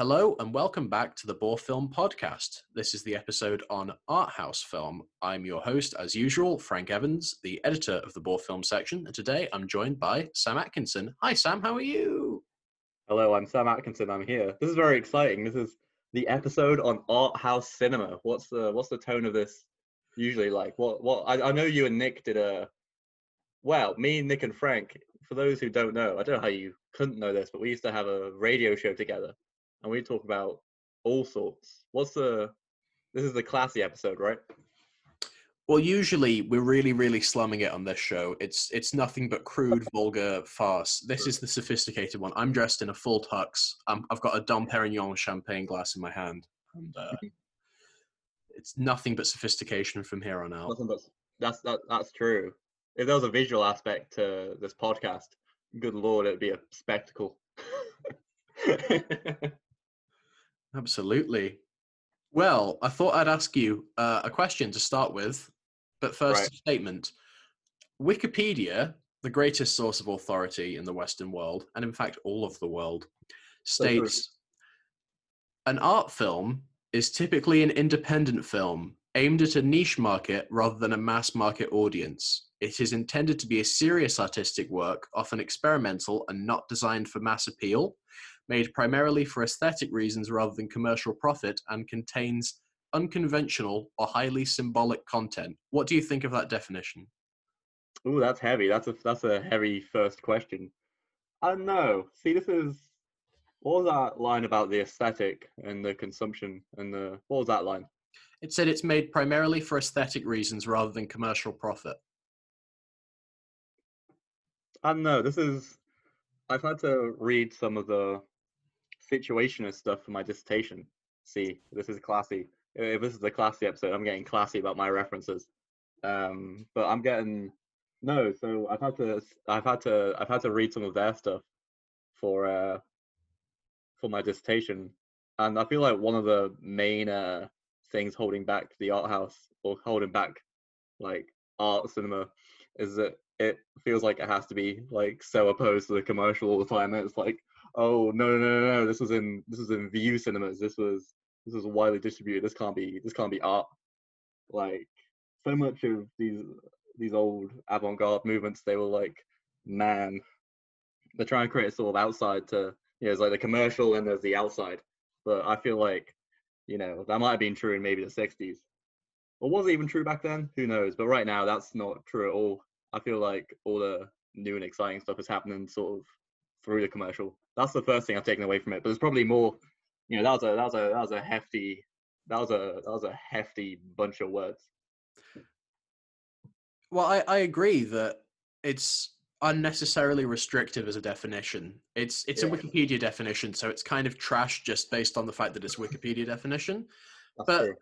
Hello and welcome back to the Boar Film Podcast. This is the episode on art house film. I'm your host, as usual, Frank Evans, the editor of the Boar Film section, and today I'm joined by Sam Atkinson. Hi, Sam. How are you? Hello, I'm Sam Atkinson. I'm here. This is very exciting. This is the episode on art house cinema. What's the what's the tone of this usually like? What what I, I know you and Nick did a well, me, Nick, and Frank. For those who don't know, I don't know how you couldn't know this, but we used to have a radio show together and we talk about all sorts. What's the? This is the classy episode, right? Well, usually we're really, really slumming it on this show. It's it's nothing but crude, vulgar farce. This is the sophisticated one. I'm dressed in a full tux. i have got a Dom Perignon champagne glass in my hand, and uh, it's nothing but sophistication from here on out. Nothing but that's that, that's true. If there was a visual aspect to this podcast, good lord, it'd be a spectacle. Absolutely. Well, I thought I'd ask you uh, a question to start with, but first, right. a statement. Wikipedia, the greatest source of authority in the Western world, and in fact all of the world, states an art film is typically an independent film aimed at a niche market rather than a mass market audience. It is intended to be a serious artistic work, often experimental and not designed for mass appeal, made primarily for aesthetic reasons rather than commercial profit, and contains unconventional or highly symbolic content. What do you think of that definition? Oh, that's heavy. That's a that's a heavy first question. Uh, I don't know. See, this is what was that line about the aesthetic and the consumption and the what was that line? It said it's made primarily for aesthetic reasons rather than commercial profit. Uh, I don't know. This is I've had to read some of the situationist stuff for my dissertation. See, this is classy. If this is a classy episode, I'm getting classy about my references. Um, but I'm getting no. So I've had to, I've had to, I've had to read some of their stuff for uh, for my dissertation, and I feel like one of the main uh, things holding back the art house or holding back like art cinema is that it feels like it has to be like so opposed to the commercial all the time. It's like oh no no no no this was in this was in Vue cinemas this was this was widely distributed this can't be this can't be art like so much of these these old avant-garde movements they were like man they're trying to create a sort of outside to you know it's like the commercial and there's the outside. But i feel like you know that might have been true in maybe the 60s or was it even true back then? Who knows? But right now that's not true at all. I feel like all the new and exciting stuff is happening sort of through the commercial. That's the first thing I've taken away from it. But there's probably more. You know, that was a that was a that was a hefty that was a that was a hefty bunch of words. Well, I, I agree that it's unnecessarily restrictive as a definition. It's it's yeah. a Wikipedia definition, so it's kind of trash just based on the fact that it's Wikipedia definition. That's but true.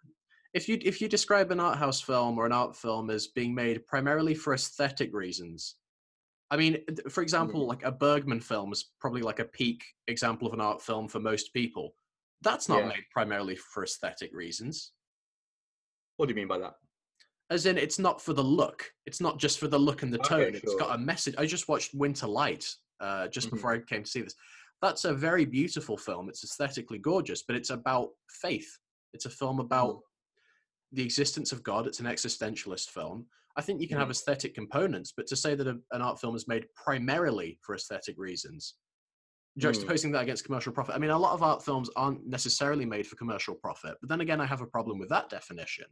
if you if you describe an art house film or an art film as being made primarily for aesthetic reasons, I mean, for example, mm. like a Bergman film is probably like a peak example of an art film for most people. That's not yeah. made primarily for aesthetic reasons. What do you mean by that? As in, it's not for the look. It's not just for the look and the tone. Okay, sure. It's got a message. I just watched Winter Light uh, just mm-hmm. before I came to see this. That's a very beautiful film. It's aesthetically gorgeous, but it's about faith. It's a film about mm. the existence of God. It's an existentialist film. I think you can have aesthetic components, but to say that a, an art film is made primarily for aesthetic reasons, mm. juxtaposing mm. that against commercial profit. I mean, a lot of art films aren't necessarily made for commercial profit, but then again, I have a problem with that definition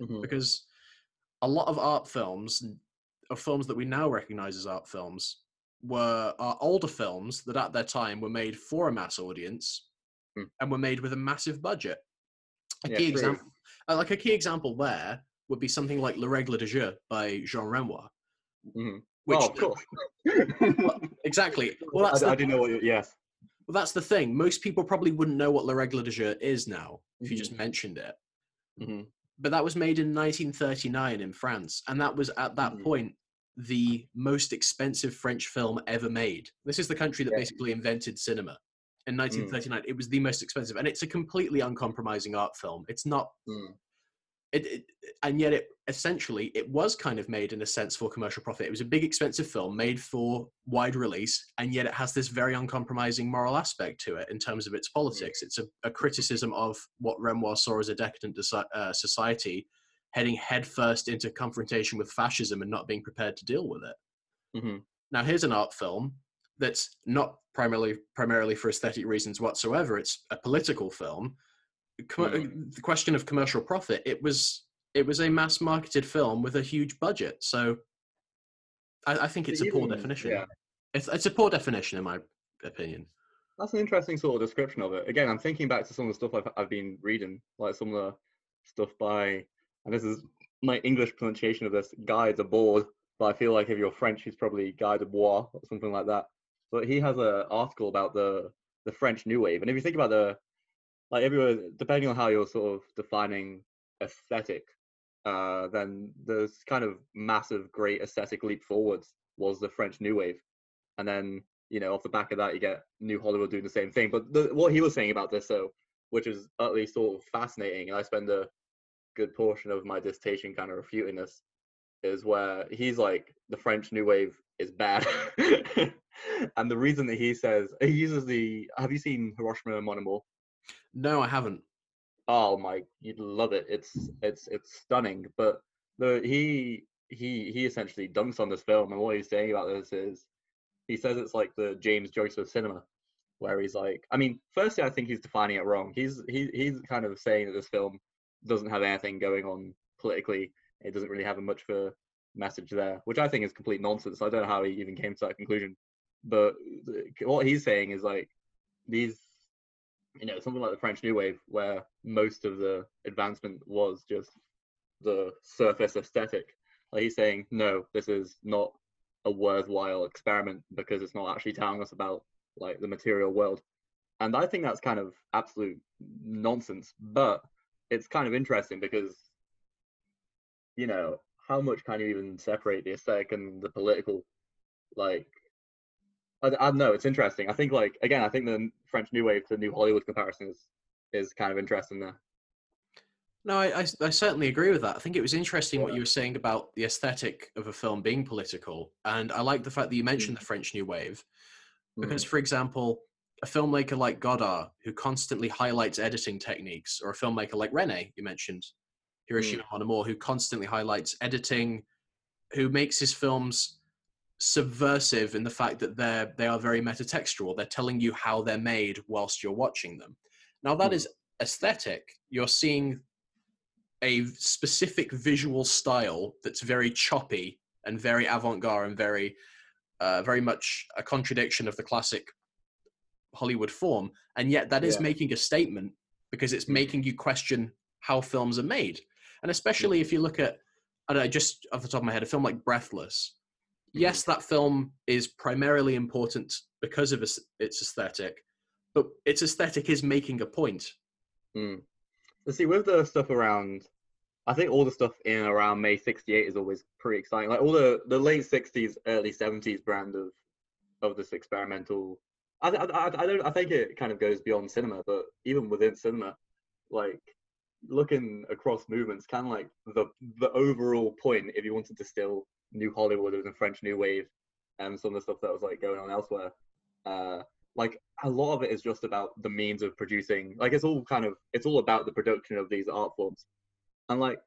mm-hmm. because a lot of art films, or films that we now recognize as art films, were are older films that at their time were made for a mass audience mm. and were made with a massive budget. A yeah, key true. example, like a key example there would be something like Le Règle de Jeu by Jean Renoir. Mm-hmm. Which, oh, cool. well, exactly. Well, that's I, the, I do know what. You, yes. Well, that's the thing. Most people probably wouldn't know what Le Règle de Jeu is now if mm-hmm. you just mentioned it. Mm-hmm. But that was made in 1939 in France, and that was at that mm-hmm. point the most expensive French film ever made. This is the country that yeah. basically invented cinema. In 1939, mm. it was the most expensive, and it's a completely uncompromising art film. It's not. Mm it, it, and yet it essentially it was kind of made in a sense for commercial profit. It was a big, expensive film made for wide release, and yet it has this very uncompromising moral aspect to it in terms of its politics. It's a, a criticism of what Renoir saw as a decadent uh, society, heading headfirst into confrontation with fascism and not being prepared to deal with it. Mm-hmm. Now, here's an art film that's not primarily primarily for aesthetic reasons whatsoever. It's a political film. Com- mm. The question of commercial profit. It was it was a mass marketed film with a huge budget. So I, I think it's a poor definition. Yeah. It's it's a poor definition in my opinion. That's an interesting sort of description of it. Again, I'm thinking back to some of the stuff I've, I've been reading, like some of the stuff by, and this is my English pronunciation of this, Guy Debord, but I feel like if you're French, he's probably Guy de Bois or something like that. But he has an article about the the French New Wave, and if you think about the like everywhere, depending on how you're sort of defining aesthetic, uh, then there's kind of massive, great aesthetic leap forwards was the French New Wave, and then you know off the back of that you get New Hollywood doing the same thing. But the, what he was saying about this, though, which is utterly sort of fascinating, and I spend a good portion of my dissertation kind of refuting this, is where he's like the French New Wave is bad. and the reason that he says he uses the have you seen Hiroshima Mon Amour? No, I haven't. Oh my, you'd love it. It's it's it's stunning. But the he he he essentially dunks on this film, and what he's saying about this is he says it's like the James Joyce of cinema, where he's like, I mean, firstly, I think he's defining it wrong. He's he he's kind of saying that this film doesn't have anything going on politically. It doesn't really have much of a message there, which I think is complete nonsense. I don't know how he even came to that conclusion. But uh, what he's saying is like these, you know, something like the French New Wave, where most of the advancement was just the surface aesthetic. Like he's saying, no, this is not a worthwhile experiment because it's not actually telling us about like the material world. And I think that's kind of absolute nonsense. But it's kind of interesting because, you know, how much can you even separate the aesthetic and the political? Like, I, I don't know. It's interesting. I think, like, again, I think the French New Wave to New Hollywood comparison is is kind of interesting there. No, I, I, I, certainly agree with that. I think it was interesting yeah. what you were saying about the aesthetic of a film being political. And I like the fact that you mentioned mm. the French New Wave. Because, mm. for example, a filmmaker like Godard, who constantly highlights editing techniques, or a filmmaker like Resnais, you mentioned, Hiroshima mm. Mon Amour, who constantly highlights editing, who makes his films subversive in the fact that they're they are very metatextual. They're telling you how they're made whilst you're watching them. Now that mm. is aesthetic. You're seeing a specific visual style that's very choppy and very avant-garde and very uh, very much a contradiction of the classic Hollywood form, and yet that is yeah. making a statement because it's mm. making you question how films are made and especially if you look at I don't know, just off the top of my head, a film like Breathless. Yes, that film is primarily important because of its aesthetic, but its aesthetic is making a point. Mm. Let's see, with the stuff around, I think all the stuff in around May '68 is always pretty exciting. Like all the the late '60s, early '70s brand of of this experimental. I, I, I don't. I think it kind of goes beyond cinema, but even within cinema, like looking across movements, kind of like the the overall point, if you want to distill New Hollywood and French New Wave and some of the stuff that was like going on elsewhere, uh, like a lot of it is just about the means of producing. Like it's all kind of it's all about the production of these art forms, and like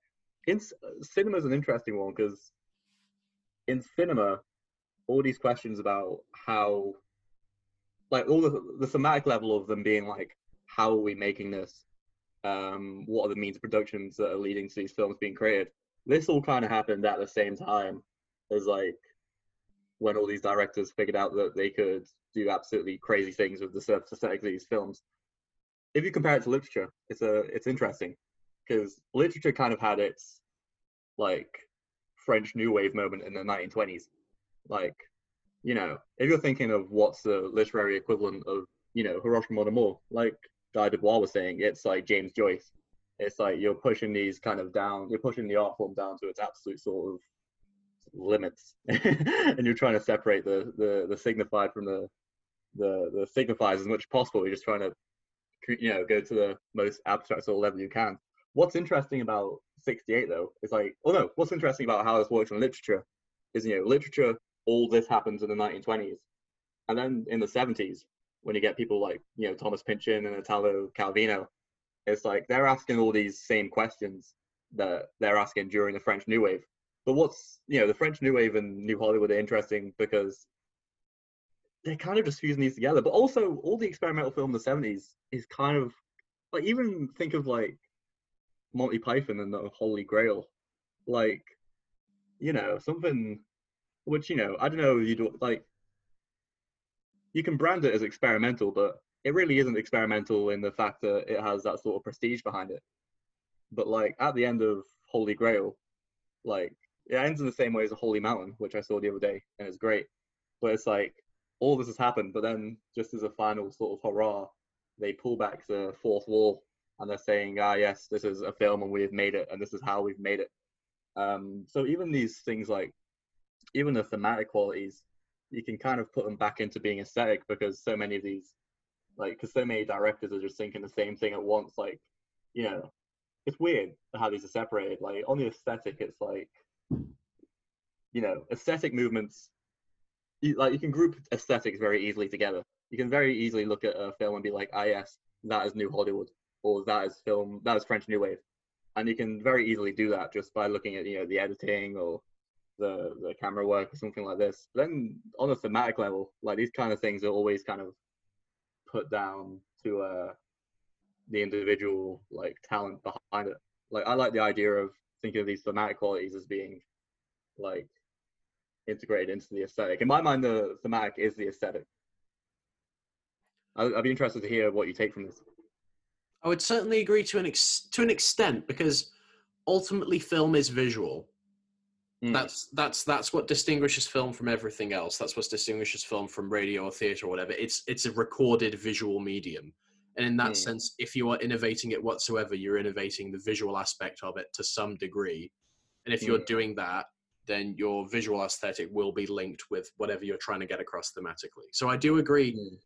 in cinema is an interesting one because in cinema, all these questions about how, like all the the thematic level of them being like, how are we making this? um, what are the means of productions that are leading to these films being created. This all kind of happened at the same time as like when all these directors figured out that they could do absolutely crazy things with the surface aesthetic of these films. If you compare it to literature, it's a it's interesting because literature kind of had its like French New Wave moment in the 1920s. Like, you know, if you're thinking of what's the literary equivalent of, you know, Hiroshima Mon Amour, like Guy Debord was saying, it's like James Joyce. It's like you're pushing these kind of down, you're pushing the art form down to its absolute sort of limits, and you're trying to separate the, the the signified from the the the signifier as much as possible. You're just trying to you know go to the most abstract sort of level you can. What's interesting about '68 though. is like, oh no, what's interesting about how this works in literature is you know literature. All this happens in the 1920s, and then in the 70s, when you get people like you know Thomas Pynchon and Italo Calvino, it's like they're asking all these same questions that they're asking during the French New Wave. But what's you know the French New Wave and New Hollywood are interesting because they're kind of just fusing these together. But also all the experimental film in the 70s is kind of like even think of like Monty Python and the Holy Grail, like you know something which you know I don't know you do like you can brand it as experimental, but it really isn't experimental in the fact that it has that sort of prestige behind it. But like at the end of Holy Grail, like it ends in the same way as a Holy Mountain, which I saw the other day, and it's great. But it's like all this has happened, but then just as a final sort of hurrah, they pull back the fourth wall and they're saying, ah, yes, this is a film and we've made it, and this is how we've made it. Um, so even these things like, even the thematic qualities, you can kind of put them back into being aesthetic because so many of these, like, because so many directors are just thinking the same thing at once. Like, you know, it's weird how these are separated. Like on the aesthetic, it's like, you know, aesthetic movements. You, like you can group aesthetics very easily together. You can very easily look at a film and be like, ah, yes, that is New Hollywood or that is film that is French New Wave, and you can very easily do that just by looking at you know the editing or the the camera work or something like this. But then on a thematic level, like these kind of things are always kind of put down to uh the individual like talent behind it. Like I like the idea of thinking of these thematic qualities as being like integrated into the aesthetic. In my mind, the thematic is the aesthetic. I'd, I'd be interested to hear what you take from this. I would certainly agree to an ex- to an extent because ultimately film is visual. Mm. That's that's that's what distinguishes film from everything else. That's what distinguishes film from radio or theater or whatever. It's it's a recorded visual medium. And in that mm. sense, if you are innovating it whatsoever, you're innovating the visual aspect of it to some degree. And if you're mm. doing that, then your visual aesthetic will be linked with whatever you're trying to get across thematically. So I do agree. Mm.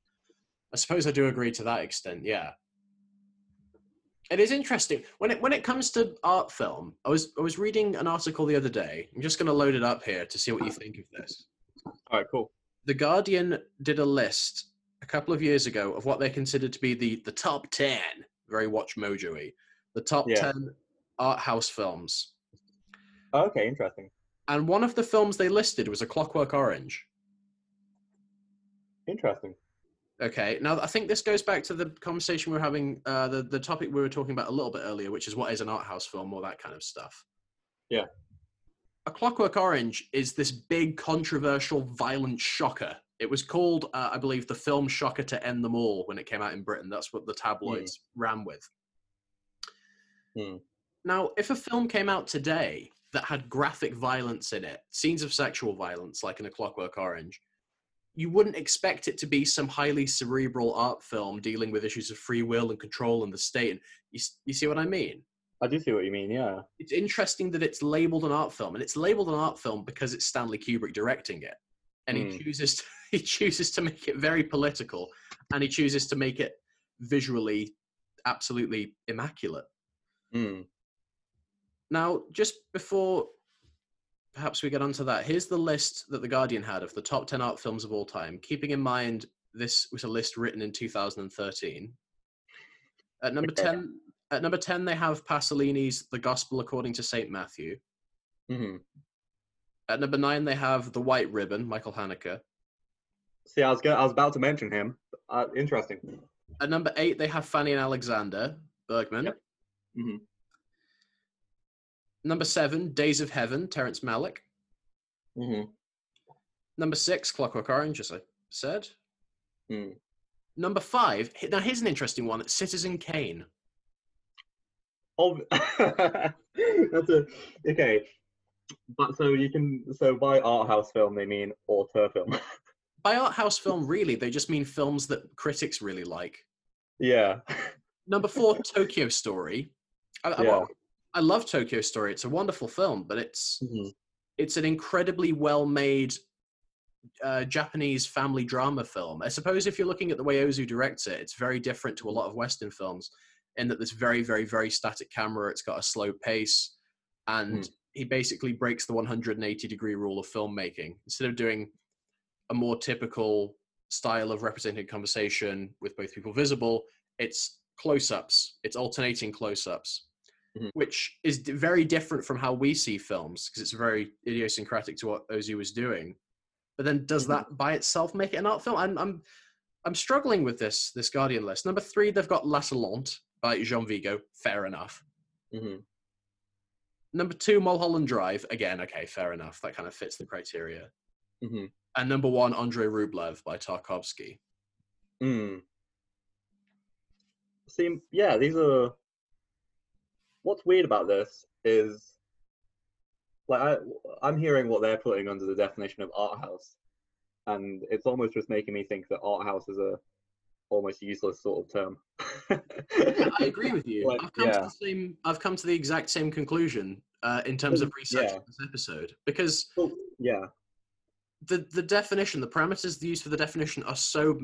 I suppose I do agree to that extent. Yeah. It is interesting when it when it comes to art film. I was I was reading an article the other day. I'm just going to load it up here to see what you think of this. All right, cool. The Guardian did a list a couple of years ago of what they considered to be the the top ten, very Watch Mojo-y, the top yeah. ten art house films. Oh, okay, interesting. And one of the films they listed was A Clockwork Orange. Interesting. Okay. Now, I think this goes back to the conversation we were having, uh, the the topic we were talking about a little bit earlier, which is what is an art house film, or that kind of stuff. Yeah. A Clockwork Orange is this big, controversial, violent shocker. It was called, uh, I believe, the film shocker to end them all when it came out in Britain. That's what the tabloids mm. ran with. Mm. Now, if a film came out today that had graphic violence in it, scenes of sexual violence, like in A Clockwork Orange, you wouldn't expect it to be some highly cerebral art film dealing with issues of free will and control and the state. You, you see what I mean? I do see what you mean. Yeah. It's interesting that it's labeled an art film, and it's labeled an art film because it's Stanley Kubrick directing it, and mm. he hmm. chooses to, he chooses to make it very political, and he chooses to make it visually absolutely immaculate. Mm. Now, just before perhaps we get onto that. Here's the list that The Guardian had of the top 10 art films of all time, keeping in mind this was a list written in 2013. At number 10, at number 10 they have Pasolini's The Gospel According to St. Matthew. Mm-hmm. At number 9 they have The White Ribbon, Michael Haneke. See, I was go- I was about to mention him. Uh, interesting. At number 8 they have Fanny and Alexander, Bergman. Yep. Mm-hmm. Number seven, Days of Heaven, Terrence Malick. Mm-hmm. Number six, Clockwork Orange, as I said. Mm. Number five, now here's an interesting one Citizen Kane. Oh, that's a okay. But so you can so by art house film they mean auteur film. by art house film, really, they just mean films that critics really like. Yeah. Number four, Tokyo Story. I, yeah. Well, I love Tokyo Story. It's a wonderful film, but it's mm-hmm. it's an incredibly well made uh, Japanese family drama film. I suppose if you're looking at the way Ozu directs it, it's very different to a lot of Western films in that there's very, very, very static camera. It's got a slow pace. and Mm. he basically breaks the 180 degree rule of filmmaking. Instead of doing a more typical style of representing conversation with both people visible, it's close-ups. It's alternating close-ups, Mhm. which is d- very different from how we see films because it's very idiosyncratic to what Ozu was doing. But then, does Mhm. that by itself make it an art film? I'm, I'm, I'm struggling with this this Guardian list. Number three, they've got L'Atalante by Jean Vigo. Fair enough. hmm Number two, Mulholland Drive. Again, okay, fair enough. That kind of fits the criteria. hmm And number one, Andrei Rublev by Tarkovsky. Mm. See, yeah, these are. What's weird about this is, like, I, I'm hearing what they're putting under the definition of art house, and it's almost just making me think that art house is a almost useless sort of term. I agree with you. Like, I've come to yeah. the same. I've come to the exact same conclusion uh, in terms of research yeah. this episode because Well, yeah. The the definition, the parameters used for the definition are so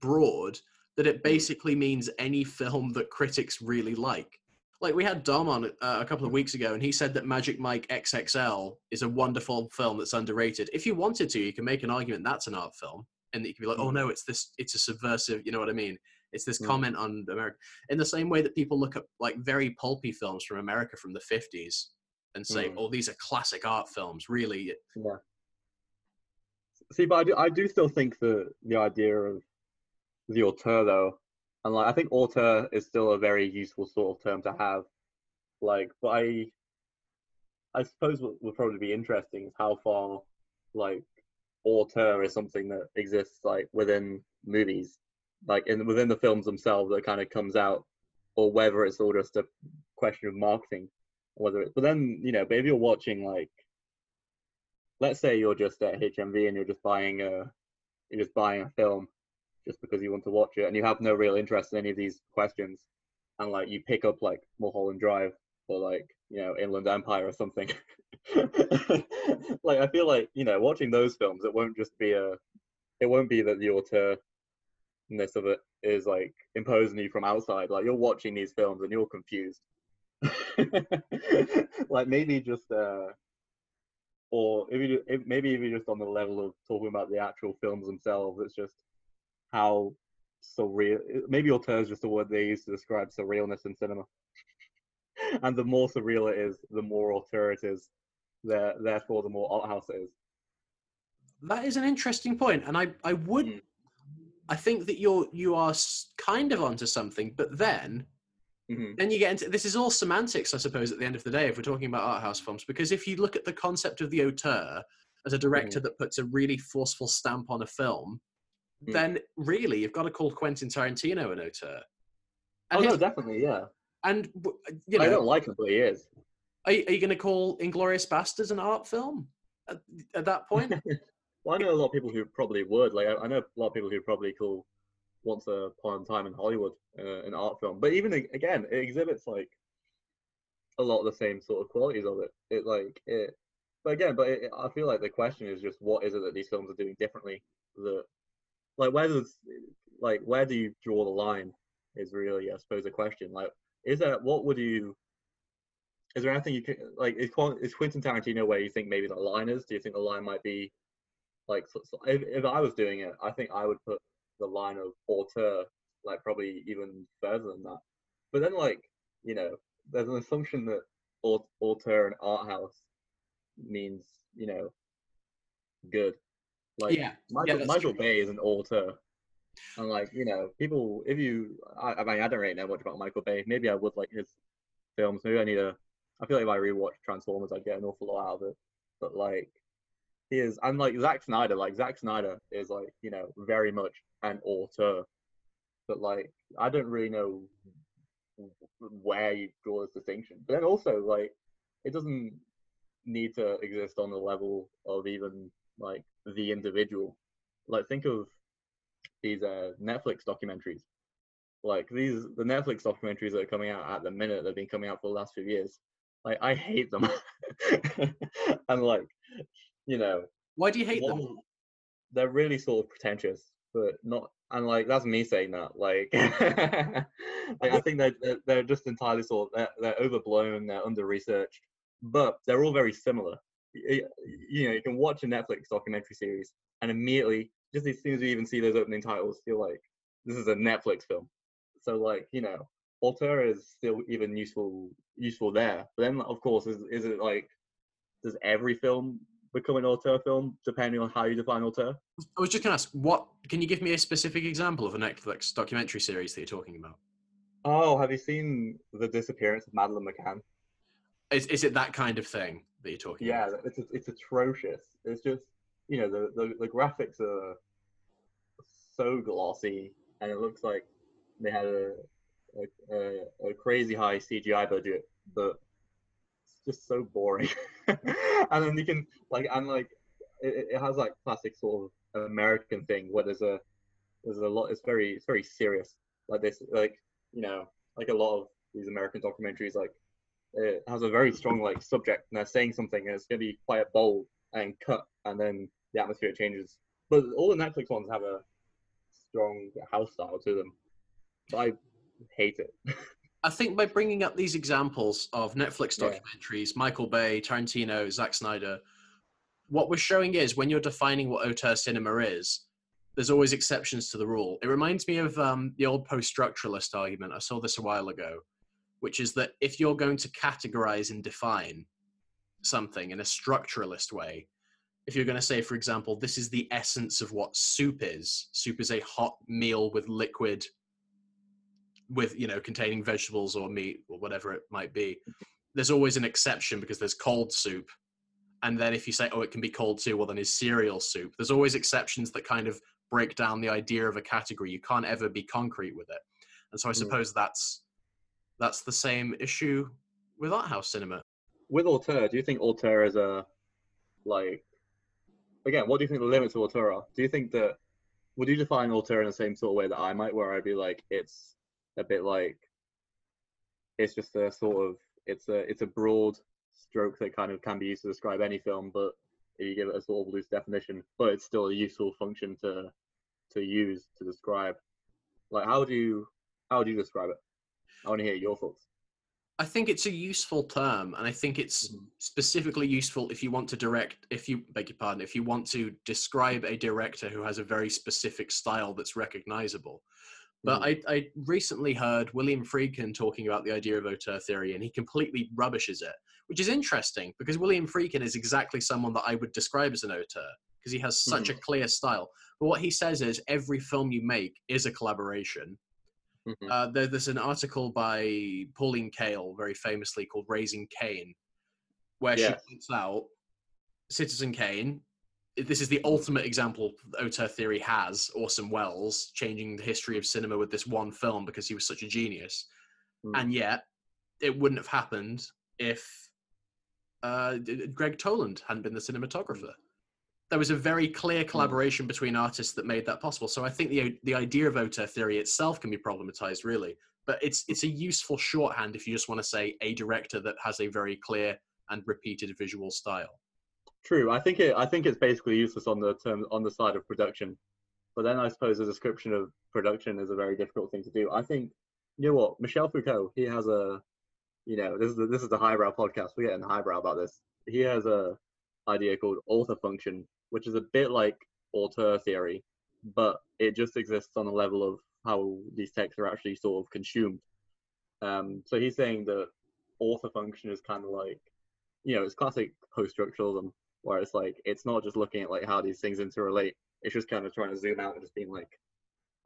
broad that it Mm. basically means any film that critics really like. Like we had Dom on uh, a couple of weeks ago, and he said that Magic Mike XXL is a wonderful film that's underrated. If you wanted to, you can make an argument that's an art film, and that you can be like, "Oh Mm. no, it's this, it's a subversive." You know what I mean? It's this Mm. comment on America. In the same way that people look at like very pulpy films from America from the fifties and say, Mm. "Oh, these are classic art films." Really, Yeah. See, but I do, I do still think the the idea of the auteur though, and like I think auteur is still a very useful sort of term to have. Like, but I, I suppose what would probably be interesting is how far, like, auteur is something that exists like within movies, like in within the films themselves that kind of comes out, or whether it's all just a question of marketing, whether it. But then you know, but if you're watching like let's say you're just at HMV and you're just buying a you're just buying a film just because you want to watch it and you have no real interest in any of these questions and like you pick up like Mulholland Drive or like you know Inland Empire or something. Like I feel like you know watching those films it won't just be a it won't be that the auteurness of it is like imposing you from outside. Like you're watching these films and you're confused. Like maybe just uh or if you if, maybe if you're just on the level of talking about the actual films themselves, it's just how surreal. Maybe auteur is just a word they use to describe surrealness in cinema. and the more surreal it is, the more auteur it is. There, therefore, the more art house it is. That is an interesting point, and I, I would, Mm. I think that you're you are kind of onto something, but then Mhm. then you get into this is all semantics, I suppose. At the end of the day, if we're talking about art house films, because if you look at the concept of the auteur as a director that puts a really forceful stamp on a film, Mm. then really you've got to call Quentin Tarantino an auteur. And, Oh no, definitely, yeah. and you know I don't like him, but he is. are, you- are you going to call Inglourious Basterds an art film at, at that point? Well, I know a lot of people who probably would. Like, I, I know a lot of people who probably call Once Upon a Time in Hollywood uh, an art film. But even again, it exhibits like a lot of the same sort of qualities of it. It like it. But again, but it, I feel like the question is just what is it that these films are doing differently? That like where does like where do you draw the line? Is really I suppose a question. Like, is that what would you? Is there anything you can like? Is, is Quentin Tarantino where you think maybe the line is? Do you think the line might be like if, if I was doing it, I think I would put the line of auteur like probably even further than that. But then like you know, there's an assumption that aut- auteur and art house means you know good. Like yeah, Michael, that's Michael. Bay is an auteur. And like, you know, people if you I, I mean I don't really know much about Michael Bay. Maybe I would like his films. Maybe I need a I feel like if I rewatch Transformers I'd get an awful lot out of it. But like he is and like Zack Snyder, like Zack Snyder is like, you know, very much an auteur. But like I don't really know where you draw this distinction. But then also like it doesn't need to exist on the level of even like the individual. Like think of these uh, Netflix documentaries. Like these the Netflix documentaries that are coming out at the minute they've been coming out for the last few years. Like I hate them. and like, you know, Why do you hate them? they're really sort of pretentious, but not and like that's me saying that. Like, like I think they're they're- just entirely sort of they're, they're overblown, they're under researched, but they're all very similar. You, you know, you can watch a Netflix documentary series and immediately, just as soon as you even see those opening titles, you're like, this is a Netflix film. So like, you know, auteur is still even useful useful there. But then of course is is it like does every film become an auteur film depending on how you define auteur? I was just gonna ask, what can you give me a specific example of a Netflix documentary series that you're talking about? Oh, have you seen the disappearance of Madeleine McCann? Is is it that kind of thing that you're talking yeah, about? Yeah, it's it's atrocious. It's just you know the, the the graphics are so glossy, and it looks like they had a a, a, a crazy high CGI budget, but it's just so boring. and then you can like and like it, it has like classic sort of American thing where there's a there's a lot. It's very it's very serious like this like you know like a lot of these American documentaries like it has a very strong like subject and they're saying something and it's gonna be quite bold and cut and then the atmosphere changes. But all the Netflix ones have a strong house style to them. But I hate it. I think by bringing up these examples of Netflix documentaries, yeah. Michael Bay, Tarantino, Zack Snyder, what we're showing is when you're defining what auteur cinema is, there's always exceptions to the rule. It reminds me of um, the old post-structuralist argument. I saw this a while ago, which is that if you're going to categorize and define something in a structuralist way, if you're going to say, for example, this is the essence of what soup is, soup is a hot meal with liquid with you know containing vegetables or meat or whatever it might be there's always an exception because there's cold soup. And then if you say oh it can be cold too well then is cereal soup. There's always exceptions that kind of break down the idea of a category. You can't ever be concrete with it. And so i mm. suppose that's that's the same issue with art house cinema. With auteur do you think auteur is a like again what do you think the limits of auteur are? Do you think that would you define auteur in the same sort of way that i might where i'd be like it's a bit like it's just a sort of it's a it's a broad stroke that kind of can be used to describe any film, but if you give it a sort of loose definition, but it's still a useful function to to use to describe. Like how do you how do you describe it? I want to hear your thoughts. I think it's a useful term, and I think it's mm-hmm. specifically useful if you want to direct, if you beg your pardon, if you want to describe a director who has a very specific style that's recognizable. But mm. I, I recently heard William Friedkin talking about the idea of auteur theory, and he completely rubbishes it, which is interesting because William Friedkin is exactly someone that I would describe as an auteur because he has such mm. a clear style. But what he says is every film you make is a collaboration. Mm-hmm. Uh, there, there's an article by Pauline Kael, very famously called Raising Kane, where yeah. she points out Citizen Kane this is the ultimate example auteur theory has Orson Welles changing the history of cinema with this one film because he was such a genius, mm. and yet it wouldn't have happened if uh, Gregg Toland hadn't been the cinematographer. There was a very clear hmm. collaboration mm. between artists that made that possible. So I think the the idea of auteur theory itself can be problematized, really, but it's it's a useful shorthand if you just want to say a director that has a very clear and repeated visual style. True. I think it. I think it's basically useless on the term on the side of production, but then I suppose a description of production is a very difficult thing to do. I think you know what Michel Foucault. He has a, you know, this is the, this is the highbrow podcast. We're getting highbrow about this. He has a idea called author function, which is a bit like auteur theory, but it just exists on the level of how these texts are actually sort of consumed. Um, so he's saying that author function is kind of like, you know, it's classic post-structuralism where it's like it's not just looking at like how these things interrelate it's just kind of trying to zoom out and just being like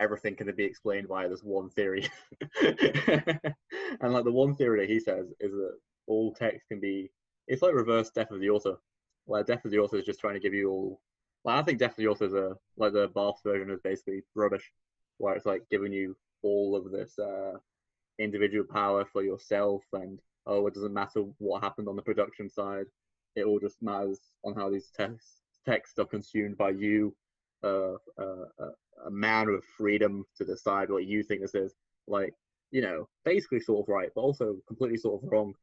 everything can be explained by this one theory. And like the one theory that he says is that all text can be it's like reverse death of the author where death of the author is just trying to give you all like i think death of the author is a like the Barthes version is basically rubbish where it's like giving you all of this uh individual power for yourself and oh it doesn't matter what happened on the production side it all just matters on how these texts texts are consumed by you, uh, uh, a man with freedom to decide what you think this is. Like, you know, basically sort of right, but also completely sort of wrong.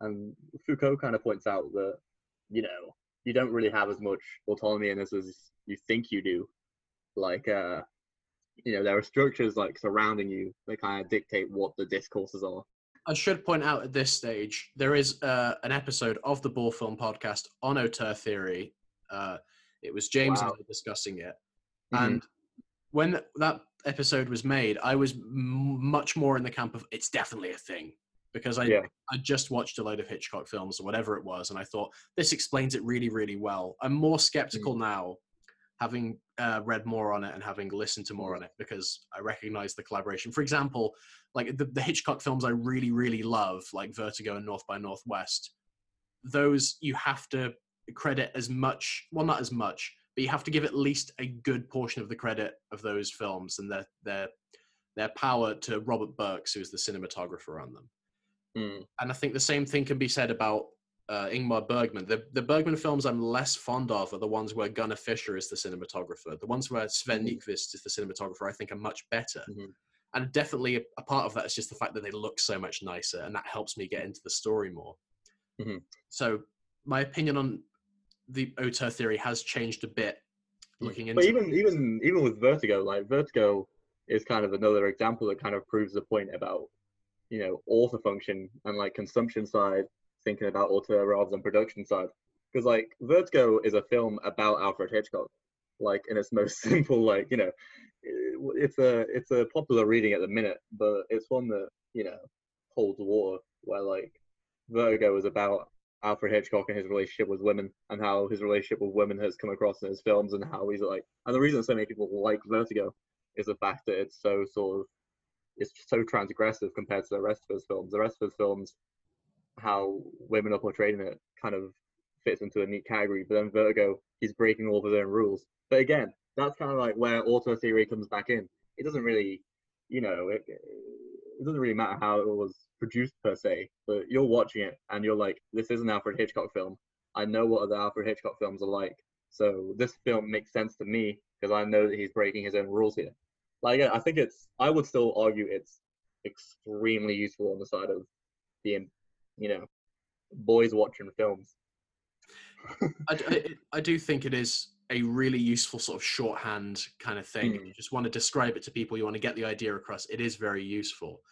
And Foucault kind of points out that, you know, you don't really have as much autonomy in this as you think you do. Like, uh, you know, there are structures like surrounding you that kind of dictate what the discourses are. I should point out at this stage there is uh, an episode of the Boar Film podcast on auteur theory. Uh, it was James wow. and I discussing it, mm-hmm. and when that episode was made, I was m- much more in the camp of it's definitely a thing because I yeah. I just watched a load of Hitchcock films or whatever it was, and I thought this explains it really really well. I'm more skeptical mm. now, having uh, read more on it and having listened to more mm. on it because I recognize the collaboration. For example, like the, the Hitchcock films I really really love, like Vertigo and North by Northwest. Those you have to credit as much, well not as much, but you have to give at least a good portion of the credit of those films and their their their power to Robert Burks, who is the cinematographer on them. Mm. And I think the same thing can be said about uh, Ingmar Bergman. The, the Bergman films I'm less fond of are the ones where Gunnar Fischer is the cinematographer. The ones where Sven mm. Nykvist is the cinematographer, I think, are much better. Mm-hmm. And definitely a, a, part of that is just the fact that they look so much nicer, and that helps me get into the story more. Mm-hmm. So my opinion on the auteur theory has changed a bit. Mm. Looking into, but even even even with Vertigo, like Vertigo is kind of another example that kind of proves the point about you know author function and like consumption side thinking about author rather than production side because like vertigo is a film about alfred hitchcock like in its most simple like you know eh, it's a it's a popular reading at the minute but it's one that you know holds water where like vertigo is about alfred hitchcock and his relationship with women and how his relationship with women has come across in his films and how he's like and the reason so many people like vertigo is the fact that it's so sort of it's so transgressive compared to the rest of his films. The rest of his films, how women are portrayed in it, kind of fits into a neat category. But then Vertigo, he's breaking all of his own rules. But again, that's kind of like where auteur theory comes back in. It doesn't really, you know, it, it doesn't really matter how it was produced per se. But you're watching it and you're like, this is an Alfred Hitchcock film. I know what other Alfred Hitchcock films are like. So this film makes sense to me because I know that he's breaking his own rules here like I think it's I would still argue it's extremely useful on the side of being, you know, boys watching films. I, I, I, do think it is a really useful sort of shorthand kind of thing. Mm. You just want to describe it to people, you want to get the idea across. It is very useful.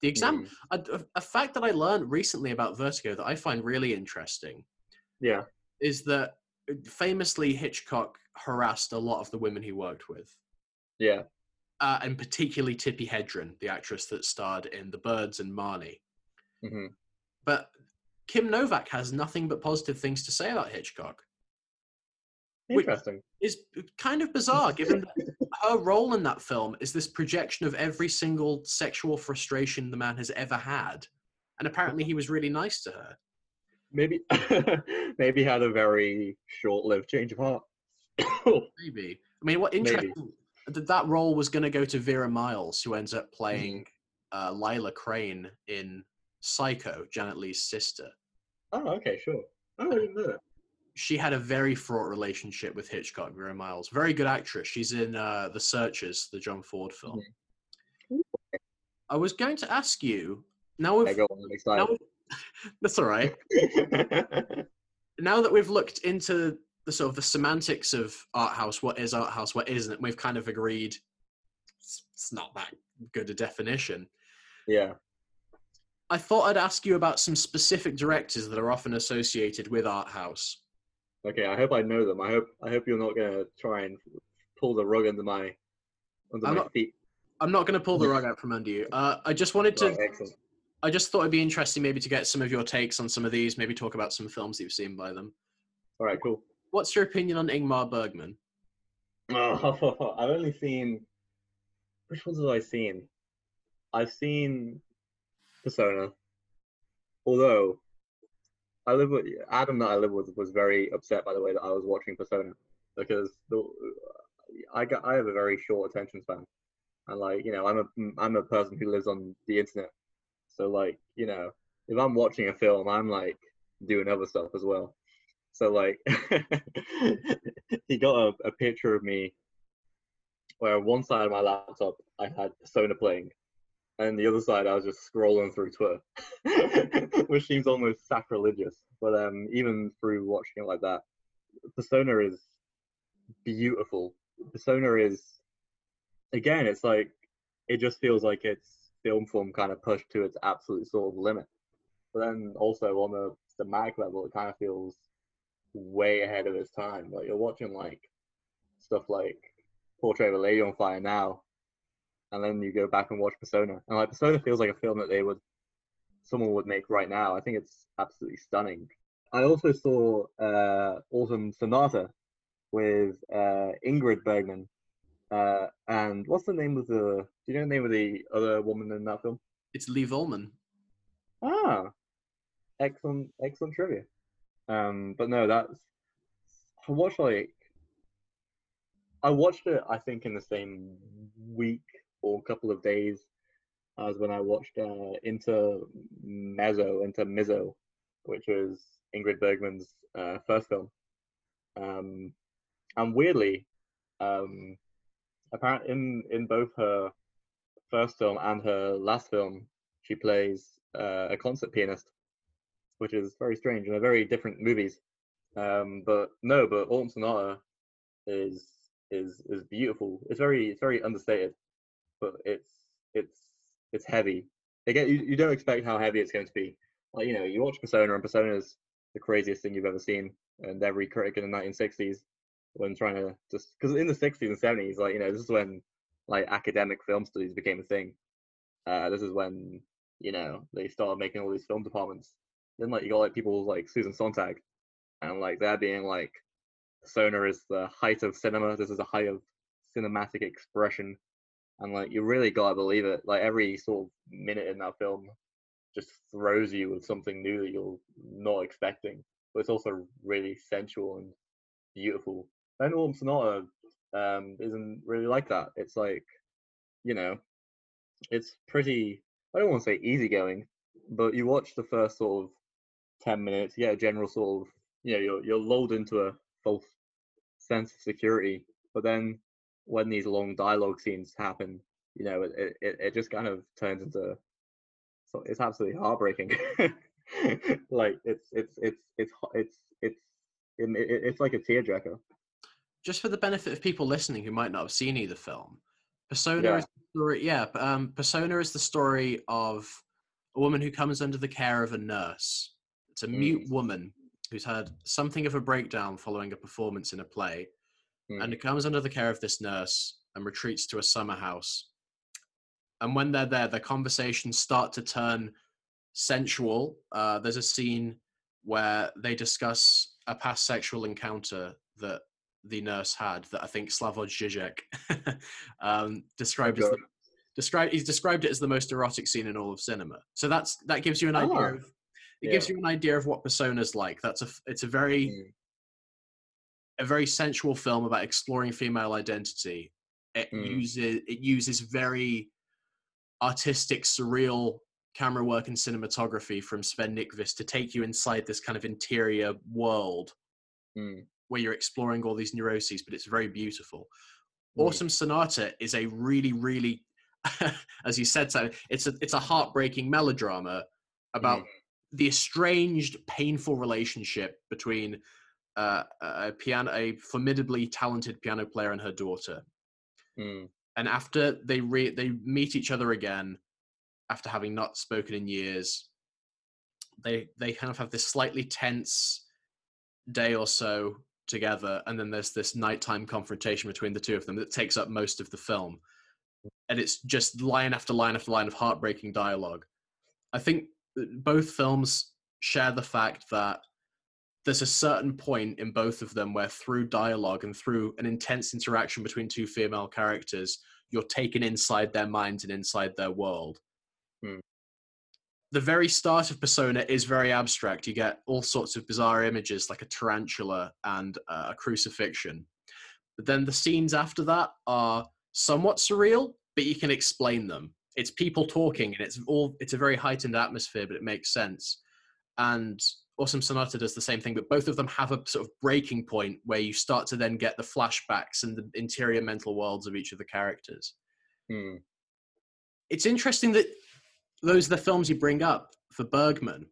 The exam, mm. a, a fact that I learned recently about Vertigo that I find really interesting, yeah, is that famously Hitchcock harassed a lot of the women he worked with. Yeah uh, and particularly Tippi Hedren, the actress that starred in The Birds and Marnie. Mm-hmm. But Kim Novak has nothing but positive things to say about Hitchcock. Interesting. Is kind of bizarre, given that her role in that film is this projection of every single sexual frustration the man has ever had, and apparently he was really nice to her. Maybe, maybe had a very short-lived change of heart. maybe. I mean, what interesting. Maybe that role was going to go to Vera Miles, who ends up playing mm-hmm. uh, Lila Crane in Psycho, Janet Leigh's sister. Oh, okay, sure. Oh, I didn't know that. She had a very fraught relationship with Hitchcock, Vera Miles. Very good actress. She's in uh, The Searchers, the John Ford film. Mm-hmm. I was going to ask you now. We've, now that's all right. now that we've looked into the sort of the semantics of art house what is art house what isn't we've kind of agreed it's, it's not that good a definition yeah i thought i'd ask you about some specific directors that are often associated with art house. Okay i hope i know them. I hope i hope you're not going to try and pull the rug under my under I'm my not, feet. I'm not going to pull the rug out from under you. Uh, i just wanted to right, i just thought it'd be interesting maybe to get some of your takes on some of these maybe talk about some films that you've seen by them. All right cool. What's your opinion on Ingmar Bergman? Oh, I've only seen. Which ones have I seen? I've seen Persona. Although, I live with Adam that I live with was very upset by the way that I was watching Persona because the, I got I have a very short attention span, and like you know I'm a I'm a person who lives on the internet, so like you know if I'm watching a film I'm like doing other stuff as well. So like he got a, a picture of me where on one side of my laptop I had Persona playing, and the other side I was just scrolling through Twitter, which seems almost sacrilegious. But um, even through watching it like that, Persona is beautiful. Persona is, again, it's like it just feels like it's film form kind of pushed to its absolute sort of limit. But then also on the thematic level, it kind of feels way ahead of its time. Like you're watching like stuff like Portrait of a Lady on Fire now, and then you go back and watch Persona, and like Persona feels like a film that they would someone would make right now. I think it's absolutely stunning. I also saw uh, Autumn Sonata with uh, Ingrid Bergman, uh, and what's the name of the? Do you know the name of the other woman in that film? It's Liv Ullmann. Ah, excellent, excellent trivia. Um, but no, that's I watched like I watched it. I think in the same week or couple of days as when I watched uh, Inter Mezzo, Inter Mizzo, which was Ingrid Bergman's uh, first film. Um, and weirdly, um, apparently in in both her first film and her last film, she plays uh, a concert pianist, which is very strange and they're very different movies. Um, but no, but Autumn Sonata is is is beautiful. It's very it's very understated, but it's it's it's heavy. Again, you, you don't expect how heavy it's going to be. Like you know, you watch Persona, and Persona is the craziest thing you've ever seen, and every critic in the 1960s when trying to just because in the 60s and 70s, like you know, this is when like academic film studies became a thing. Uh, this is when you know they started making all these film departments. Then like you got like people like Susan Sontag, and like they're being like Persona is the height of cinema. This is the height of cinematic expression, and like you really gotta believe it. Like every sort of minute in that film just throws you with something new that you're not expecting. But it's also really sensual and beautiful. And Autumn Sonata um, isn't really like that. It's like, you know, it's pretty. I don't want to say easygoing, but you watch the first sort of ten minutes, you get a general sort of, you know, you're you're lulled into a false sense of security. But then when these long dialogue scenes happen, you know, it it, it just kind of turns into so it's absolutely heartbreaking. like it's it's it's it's it's it's it's like a tearjerker. Just for the benefit of people listening who might not have seen either film, Persona yeah. is the story. Yeah, um, Persona is the story of a woman who comes under the care of a nurse. It's a mm. mute woman who's had something of a breakdown following a performance in a play, mm. and it comes under the care of this nurse and retreats to a summer house. And when they're there, their conversations start to turn sensual. Uh, there's a scene where they discuss a past sexual encounter that the nurse had that I think Slavoj Žižek um, described as the, described he's described it as the most erotic scene in all of cinema. So that's that gives you an idea oh. of it yeah. gives you an idea of what Persona's like. That's a it's a very mm. A very sensual film about exploring female identity. It mm. uses it uses very artistic, surreal camera work and cinematography from Sven Nykvist to take you inside this kind of interior world mm. where you're exploring all these neuroses, but it's very beautiful. Mm. Autumn Sonata is a really, really, as you said, so it's a it's a heartbreaking melodrama about mm the estranged, painful relationship between uh, a piano, a formidably talented piano player and her daughter. Mm. And after they re- they meet each other again, after having not spoken in years, they they kind of have this slightly tense day or so together, and then there's this nighttime confrontation between the two of them that takes up most of the film, and it's just line after line after line of heartbreaking dialogue. I think both films share the fact that there's a certain point in both of them where through dialogue and through an intense interaction between two female characters you're taken inside their minds and inside their world. Hmm. the very start of persona is very abstract. You get all sorts of bizarre images like a tarantula and uh, a crucifixion. But then the scenes after that are somewhat surreal but you can explain them. It's people talking and it's all it's a very heightened atmosphere but it makes sense. And Autumn Sonata does the same thing but both of them have a sort of breaking point where you start to then get the flashbacks and the interior mental worlds of each of the characters hmm. it's interesting that those are the films you bring up for bergman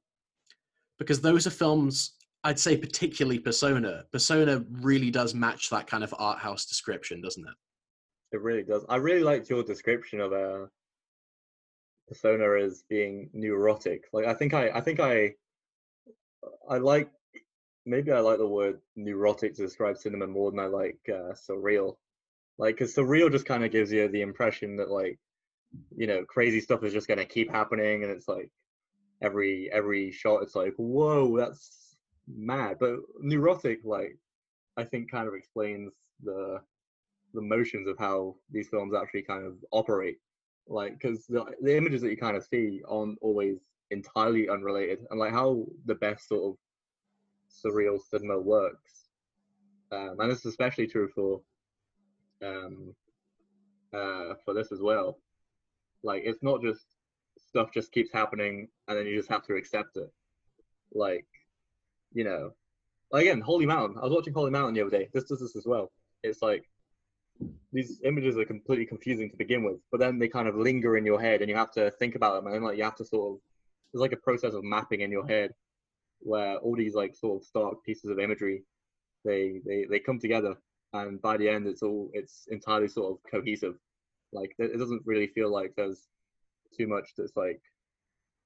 because those are films i'd say particularly persona persona really does match that kind of art house description doesn't it it really does i really liked your description of uh persona as being neurotic. Like I think I I think I I like maybe I like the word neurotic to describe cinema more than I like uh, surreal. Like, cause surreal just kind of gives you the impression that like, you know, crazy stuff is just gonna keep happening, and it's like every every shot, it's like, whoa, that's mad. But neurotic, like, I think kind of explains the the motions of how these films actually kind of operate. Like, because the the images that you kind of see aren't always entirely unrelated, and like how the best sort of surreal cinema works. Um, and this is especially true for um, uh, for this as well. Like it's not just stuff just keeps happening and then you just have to accept it. Like, you know, again, Holy Mountain. I was watching Holy Mountain the other day. This does this as well. It's like these images are completely confusing to begin with, but then they kind of linger in your head and you have to think about them and then like you have to sort of there's like a process of mapping in your head where all these like sort of stark pieces of imagery they they, they come together and by the end it's all it's entirely sort of cohesive. Like it doesn't really feel like there's too much that's like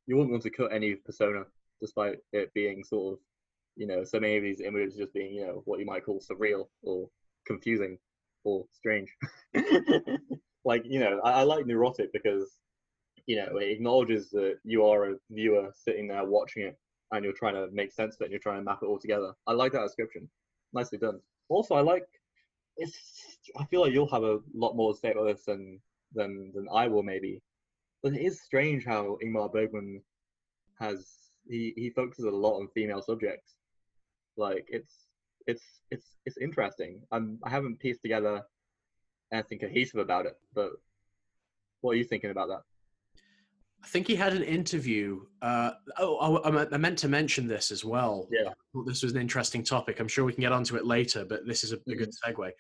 you wouldn't want to cut any persona despite it being sort of you know so many of these images just being you know what you might call surreal or confusing or strange. Like you know I, I like neurotic because you know it acknowledges that you are a viewer sitting there watching it and you're trying to make sense of it and you're trying to map it all together. I like that description. Nicely done. Also, I like it's. I feel like you'll have a lot more to say about this than than than I will maybe. But it is strange how Ingmar Bergman has he he focuses a lot on female subjects. Like it's it's it's it's interesting. I'm I haven't pieced together anything cohesive about it, but what are you thinking about that? I think he had an interview. Uh, oh, I, I, meant to mention this as well. Yeah. This was an interesting topic. I'm sure we can get onto it later, but this is a, a good mm-hmm. segue.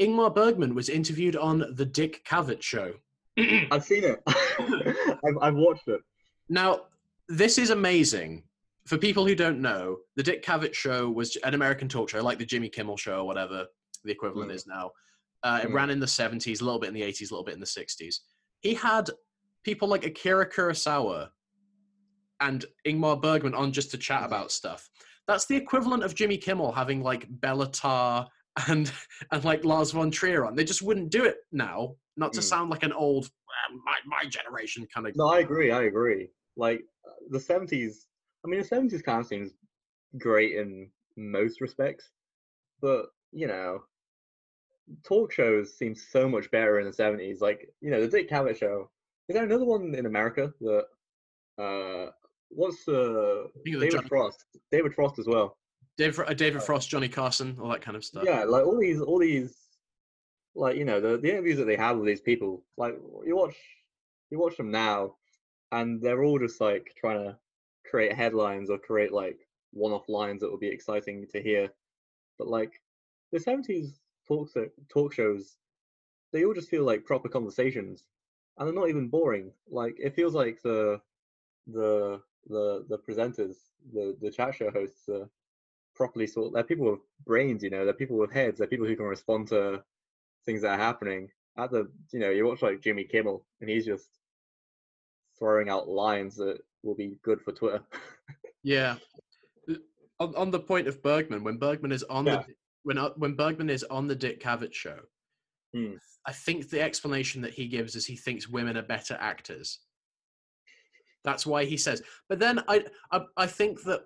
Ingmar Bergman was interviewed on the Dick Cavett show. I've seen it. I've, I've watched it. Now, this is amazing. For people who don't know, the Dick Cavett show was an American talk show, like the Jimmy Kimmel show or whatever the equivalent mm. is now. Uh, it mm. ran in the 70s, a little bit in the 80s, a little bit in the 60s. He had people like Akira Kurosawa and Ingmar Bergman on just to chat about stuff. That's the equivalent of Jimmy Kimmel having like Béla Tarr and and like Lars von Trier on. They just wouldn't do it now, not to mm. sound like an old uh, my my generation kind of. No, I agree. I agree. Like the seventies. I mean, the seventies kind of seems great in most respects, but you know, talk shows seem so much better in the seventies. Like you know, the Dick Cavett show is there another one in America that uh what's uh David Frost? David Frost as well. David, uh, David Frost, Johnny Carson, all that kind of stuff. Yeah, like all these, all these, like you know, the the interviews that they have with these people, like you watch, you watch them now, and they're all just like trying to create headlines or create like one-off lines that will be exciting to hear. But like the seventies talk talk shows, they all just feel like proper conversations and they're not even boring. Like it feels like the the the the presenters, the the chat show hosts are properly sort. They're people with brains, you know. They're people with heads. They're people who can respond to things that are happening. At the you know, you watch like Jimmy Kimmel, and he's just throwing out lines that will be good for Twitter. yeah. On, on the point of Bergman, when Bergman is on yeah. the when uh, when Bergman is on the Dick Cavett show, hmm. I think the explanation that he gives is he thinks women are better actors. That's why he says. But then I, I, I think that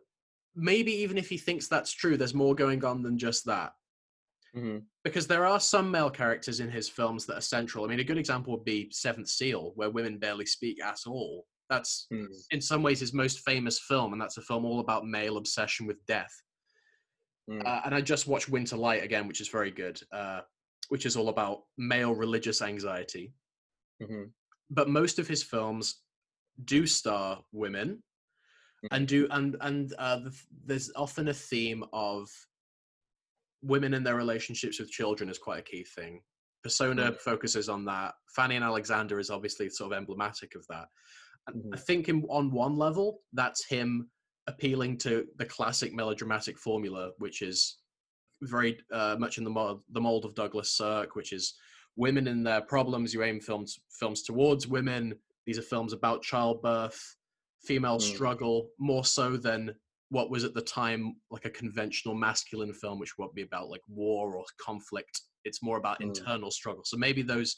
maybe even if he thinks that's true, there's more going on than just that. Mm-hmm. Because there are some male characters in his films that are central. I mean, a good example would be Seventh Seal, where women barely speak at all. That's mm. in some ways his most famous film, and that's a film all about male obsession with death. Mm. Uh, and I just watched Winter Light again, which is very good. Uh, which is all about male religious anxiety. Mm-hmm. But most of his films do star women, mm-hmm. and do and and uh, the, there's often a theme of women and their relationships with children is quite a key thing. Persona mm-hmm. focuses on that. Fanny and Alexander is obviously sort of emblematic of that. I mm-hmm. think in, on one level, that's him appealing to the classic melodramatic formula, which is very uh, much in the mold, the mold of Douglas Sirk, which is women and their problems. You aim films films towards women. These are films about childbirth, female mm. struggle, more so than what was at the time like a conventional masculine film, which would be about like war or conflict. It's more about mm. internal struggle. So maybe those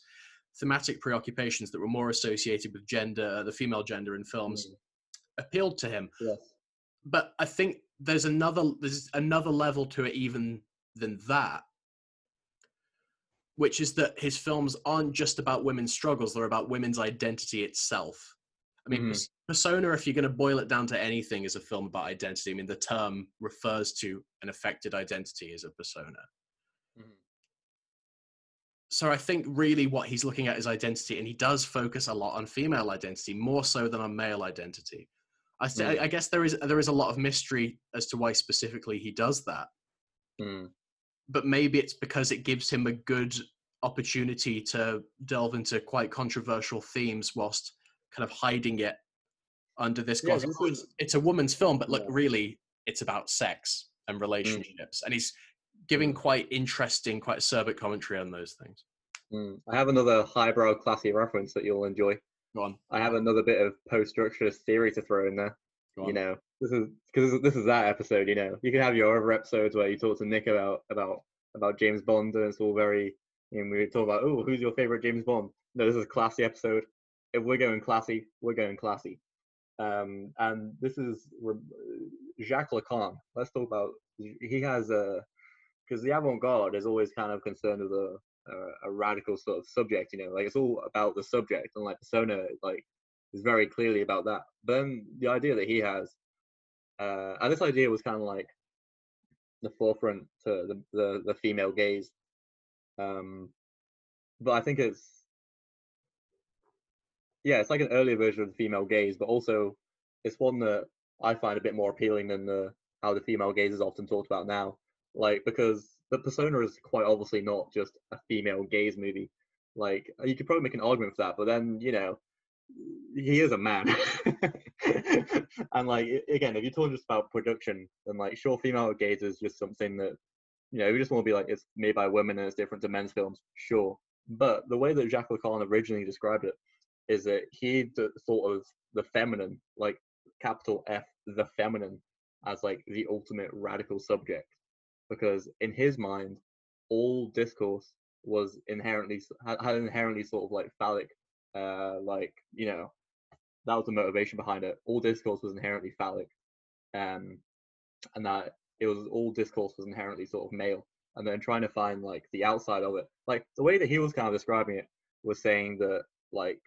thematic preoccupations that were more associated with gender, the female gender in films, mm. appealed to him. Yes. But I think there's another there's another level to it even than that, which is that his films aren't just about women's struggles; they're about women's identity itself. I mean, mm. Persona, if you're going to boil it down to anything, is a film about identity. I mean, the term refers to an affected identity as a persona. Mm so I think really what he's looking at is identity, and he does focus a lot on female identity more so than on male identity. I, th- mm. I guess there is there is a lot of mystery as to why specifically he does that. Mm. But maybe it's because it gives him a good opportunity to delve into quite controversial themes whilst kind of hiding it under this yeah, is... It's a woman's film, but look, yeah. really, it's about sex and mm. relationships, mm. and he's giving quite interesting, quite acerbic commentary on those things. Mm. I have another highbrow, classy reference that you'll enjoy. Go on. I have another bit of post-structuralist theory to throw in there. You know, this is because this is that episode. You know, you can have your other episodes where you talk to Nick about about about James Bond, and it's all very. You know, we talk about, oh, who's your favorite James Bond? No, this is a classy episode. If we're going classy, we're going classy. Um, and this is Jacques Lacan. Let's talk about. He has a because the avant-garde is always kind of concerned with a, a, a radical sort of subject. You know, like it's all about the subject, and like persona, like is very clearly about that. But then the idea that he has, uh, and this idea was kind of like the forefront to the the, the female gaze. Um, but I think it's yeah, it's like an earlier version of the female gaze, but also it's one that I find a bit more appealing than the how the female gaze is often talked about now like because the persona is quite obviously not just a female gaze movie like you could probably make an argument for that but then you know he is a man. And like again if you're talking just about production then like sure female gaze is just something that you know we just want to be like it's made by women and it's different to men's films sure. But the way that jacques lacan originally described it is that he thought of the feminine like capital f the feminine as like the ultimate radical subject. Because in his mind, all discourse was inherently had inherently sort of like phallic, uh, like you know, that was the motivation behind it. All discourse was inherently phallic, um, and that it was all discourse was inherently sort of male. And then trying to find like the outside of it, like the way that he was kind of describing it was saying that like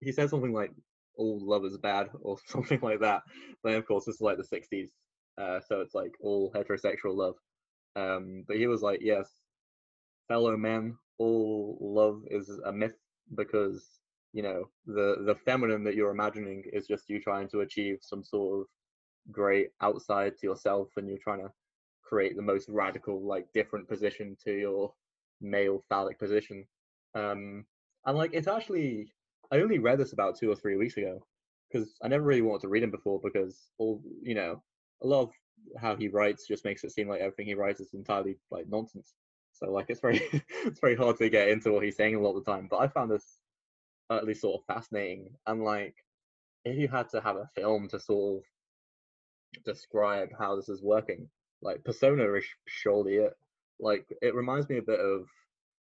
he said something like all love is bad or something like that. But of course, this is like the 60s, uh, so it's like all heterosexual love. Um, but he was like, yes, fellow men, all love is a myth because you know the the feminine that you're imagining is just you trying to achieve some sort of great outside to yourself, and you're trying to create the most radical, like different position to your male phallic position. Um, and like it's actually, I only read this about two or three weeks ago because I never really wanted to read him before because all you know a lot of how he writes just makes it seem like everything he writes is entirely like nonsense. So like it's very it's very hard to get into what he's saying a lot of the time. But I found this at least sort of fascinating. And like if you had to have a film to sort of describe how this is working, like Persona is surely it. Like it reminds me a bit of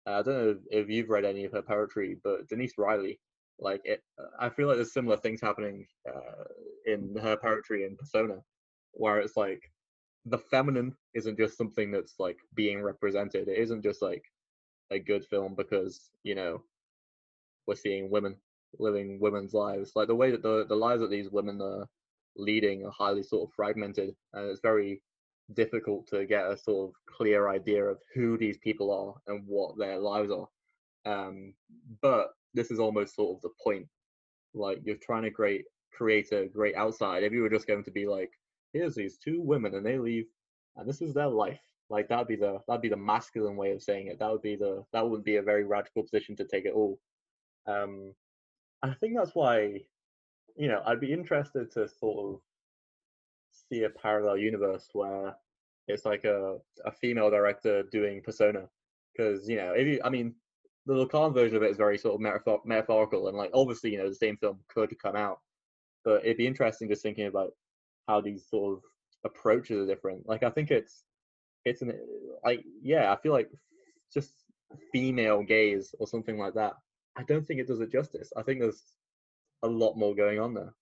I don't know if you've read any of her poetry, but Denise Riley. Like it, I feel like there's similar things happening uh, in her poetry and Persona where it's like the feminine isn't just something that's like being represented. It isn't just like a good film because you know we're seeing women living women's lives. Like the way that the the lives that these women are leading are highly sort of fragmented, and it's very difficult to get a sort of clear idea of who these people are and what their lives are. Um, but this is almost sort of the point. Like you're trying to create create a great outside. If you were just going to be like, here's these two women and they leave and this is their life. Like that'd be the that'd be the masculine way of saying it. That would be the that would be a very radical position to take it all. Um i think that's why you know i'd be interested to sort of see a parallel universe where it's like a, a female director doing persona. Because you know if you i mean the Lacan version of it is very sort of metaphor- metaphorical and like obviously you know the same film could come out, but it'd be interesting just thinking about how these sort of approaches are different. Like I think it's it's an like yeah I feel like just female gaze or something like that. I don't think it does it justice. I think there's a lot more going on there.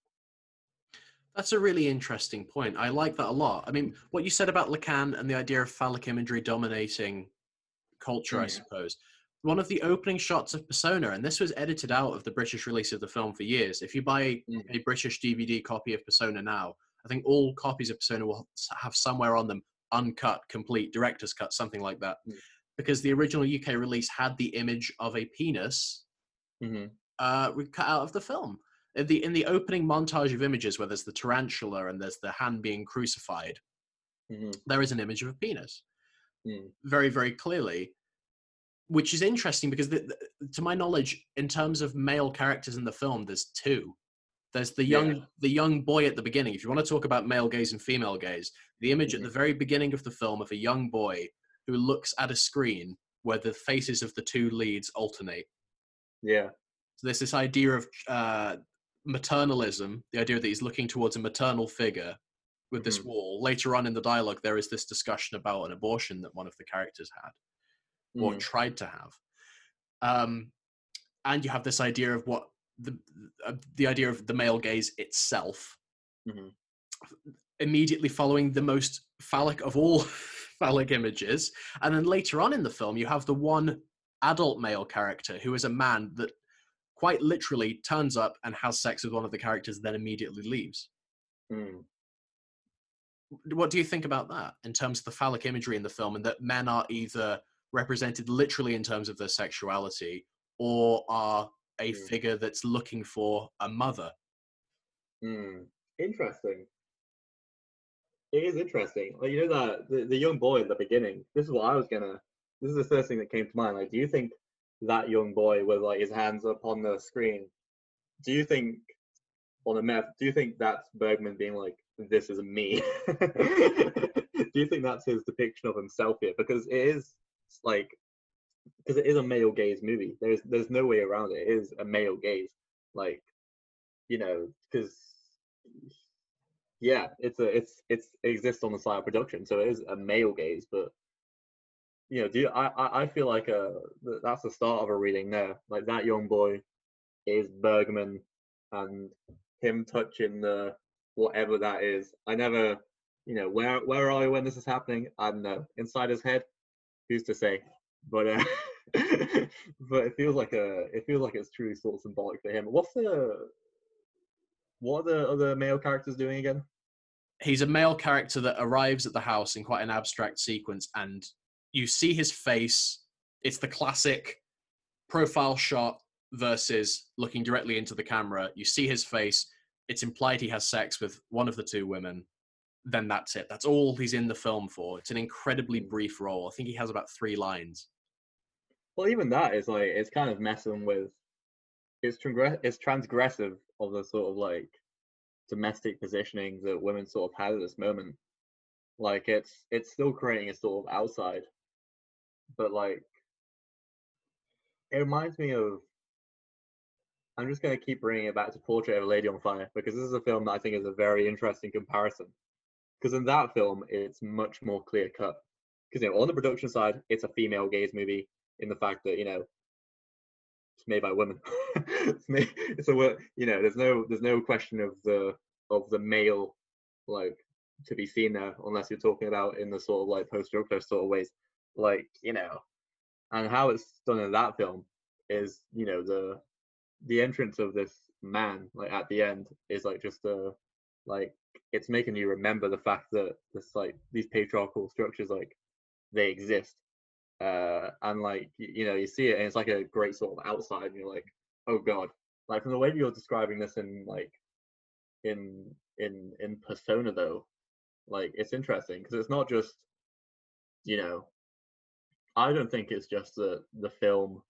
That's a really interesting point. I like that a lot. I mean, what you said about Lacan and the idea of phallic imagery dominating culture, I suppose. One of the opening shots of Persona, and this was edited out of the British release of the film for years. If you buy mm. a British DVD copy of Persona now, I think all copies of Persona will have somewhere on them uncut, complete, director's cut, something like that. Mm. Because the original UK release had the image of a penis mm-hmm. uh, cut out of the film in the in the opening montage of images where there's the tarantula and there's the hand being crucified mm-hmm. there is an image of a penis mm. very very clearly which is interesting because the, the, to my knowledge in terms of male characters in the film there's two there's the young yeah. the young boy at the beginning if you want to talk about male gaze and female gaze the image mm-hmm. at the very beginning of the film of a young boy who looks at a screen where the faces of the two leads alternate yeah so there's this idea of uh, maternalism, the idea that he's looking towards a maternal figure with this mm-hmm. wall. Later on in the dialogue, there is this discussion about an abortion that one of the characters had or mm. tried to have. Um, and you have this idea of what the uh, the idea of the male gaze itself. Mm-hmm. Immediately following the most phallic of all phallic images, and then later on in the film, you have the one adult male character who is a man that quite literally turns up and has sex with one of the characters, then immediately leaves. Mm. What do you think about that in terms of the phallic imagery in the film, and that men are either represented literally in terms of their sexuality or are a mm. figure that's looking for a mother? Mm. Interesting. It is interesting. Like you know that the, the young boy at the beginning. This is what I was gonna. This is the first thing that came to mind. Like, do you think that young boy with like his hands up on the screen. Do you think on the map? Do you think that's Bergman being like, "This is me"? do you think that's his depiction of himself here? Because it is like, because it is a male gaze movie. There's there's no way around it. It is a male gaze. Like, you know, because yeah, it's a it's it's it exists on the side of production, so it is a male gaze, but you know, do you, I I feel like uh that's the start of a reading there. Like that young boy is Bergman, and him touching the whatever that is. I never, you know, where where are you when this is happening? I don't know. Inside his head, who's to say? But uh, but it feels like a it feels like it's truly sort of symbolic for him. What's the what are the other male characters doing again? He's a male character that arrives at the house in quite an abstract sequence and you see his face. It's the classic profile shot versus looking directly into the camera. You see his face. It's implied he has sex with one of the two women. Then that's it. That's all he's in the film for. It's an incredibly hmm. brief role. I think he has about three lines. Well, even that is like it's kind of messing with. It's transgress. It's transgressive of the sort of like domestic positioning that women sort of had at this moment. Like it's it's still creating a sort of outside but like it reminds me of I'm just going to keep bringing it back to Portrait of a Lady on Fire because this is a film that I think is a very interesting comparison. Because in that film, it's much more clear cut. Because you know, on the production side, it's a female gaze movie in the fact that you know it's made by women. it's made, it's a you know, there's no there's no question of the of the male like to be seen there unless you're talking about in the sort of like post drug sort of ways like you know and how it's done in that film is you know the the entrance of this man like at the end is like just a like it's making you remember the fact that this like these patriarchal structures like they exist. Uh and like you, you know you see it and it's like a great sort of outside and you're like oh god. Like from the way you're describing this in like in in in persona though like it's interesting because it's not just you know I don't think it's just that the film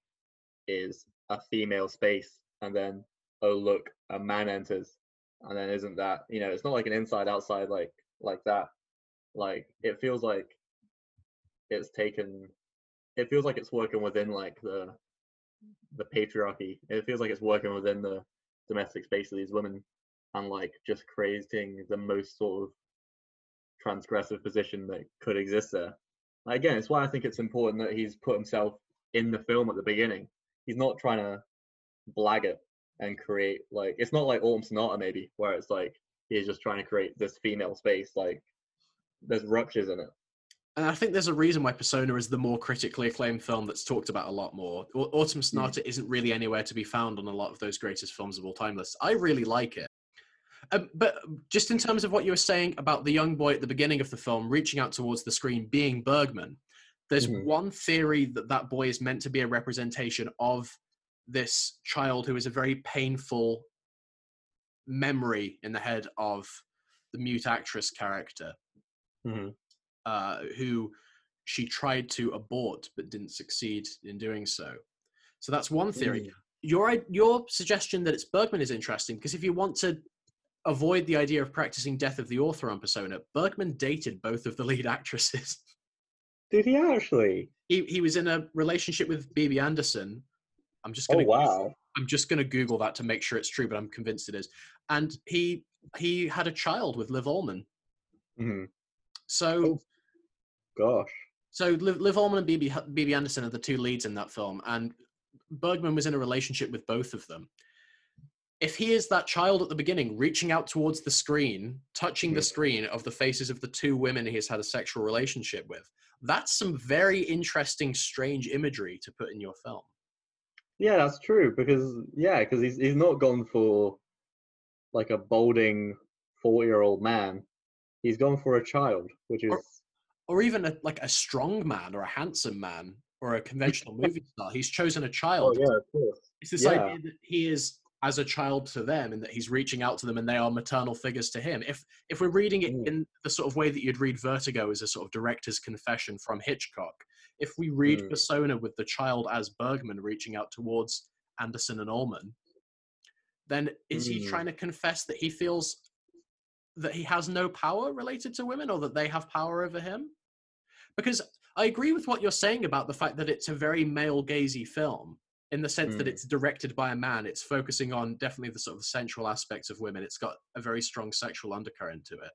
is a female space and then oh look a man enters and then isn't that you know it's not like an inside outside like like that like it feels like it's taken it feels like it's working within like the the patriarchy. It feels like it's working within the domestic space of these women and like just creating the most sort of transgressive position that could exist there. Again, it's why I think it's important that he's put himself in the film at the beginning. He's not trying to blag it and create like it's not like Autumn Sonata maybe where it's like he's just trying to create this female space. Like there's ruptures in it. And I think there's a reason why Persona is the more critically acclaimed film that's talked about a lot more. Autumn Sonata mm. isn't really anywhere to be found on a lot of those greatest films of all time lists. I really like it. Um, but just in terms of what you were saying about the young boy at the beginning of the film reaching out towards the screen being Bergman, there's mm-hmm. one theory that that boy is meant to be a representation of this child who is a very painful memory in the head of the mute actress character, mm-hmm. uh, who she tried to abort but didn't succeed in doing so. So that's one theory. Mm. Your your suggestion that it's Bergman is interesting because if you want to avoid the idea of practicing death of the author on Persona, Bergman dated both of the lead actresses. Did he actually? He he was in a relationship with Bibi Andersson. I'm just gonna. Oh wow! I'm just gonna Google that to make sure it's true, but I'm convinced it is. And he he had a child with Liv Ullman. Mm-hmm. So, oh, gosh. So Liv, Liv Ullmann and Bibi Bibi Andersson are the two leads in that film, and Bergman was in a relationship with both of them if he is that child at the beginning reaching out towards the screen touching the screen of the faces of the two women he has had a sexual relationship with that's some very interesting strange imagery to put in your film yeah that's true because yeah because he's, he's not gone for like a balding 40 year old man. He's gone for a child which is or, or even a, like a strong man or a handsome man or a conventional movie star. He's chosen a child. oh, yeah of course. It's this yeah. idea that he is as a child to them and that he's reaching out to them and they are maternal figures to him. If if we're reading it mm. in the sort of way that you'd read vertigo as a sort of director's confession from hitchcock if we read mm. persona with the child as bergman reaching out towards Andersson and Ullmann then is mm. he trying to confess that he feels that he has no power related to women or that they have power over him because i agree with what you're saying about the fact that it's a very male gazy film in the sense mm. that hmm. it's directed by a man. It's focusing on definitely the sort of central aspects of women. It's got a very strong sexual undercurrent to it.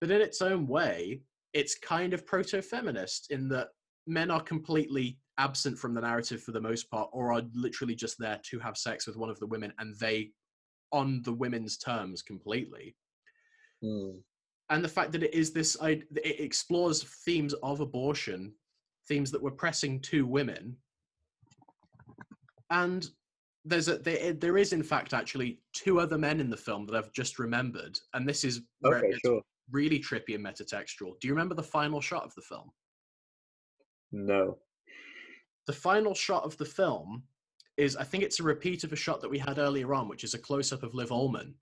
But in its own way, it's kind of proto feminist in that men are completely absent from the narrative for the most part, or are literally just there to have sex with one of the women and they on the women's terms completely. Mm. And the fact that it is this, it explores themes of abortion, themes that were pressing to women and there's a there, there is in fact actually two other men in the film that I've just remembered, and this is okay, sure. really trippy and metatextual. Do you remember the final shot of the film? No. The final shot of the film is I think it's a repeat of a shot that we had earlier on, which is a close up of Liv Ullmann.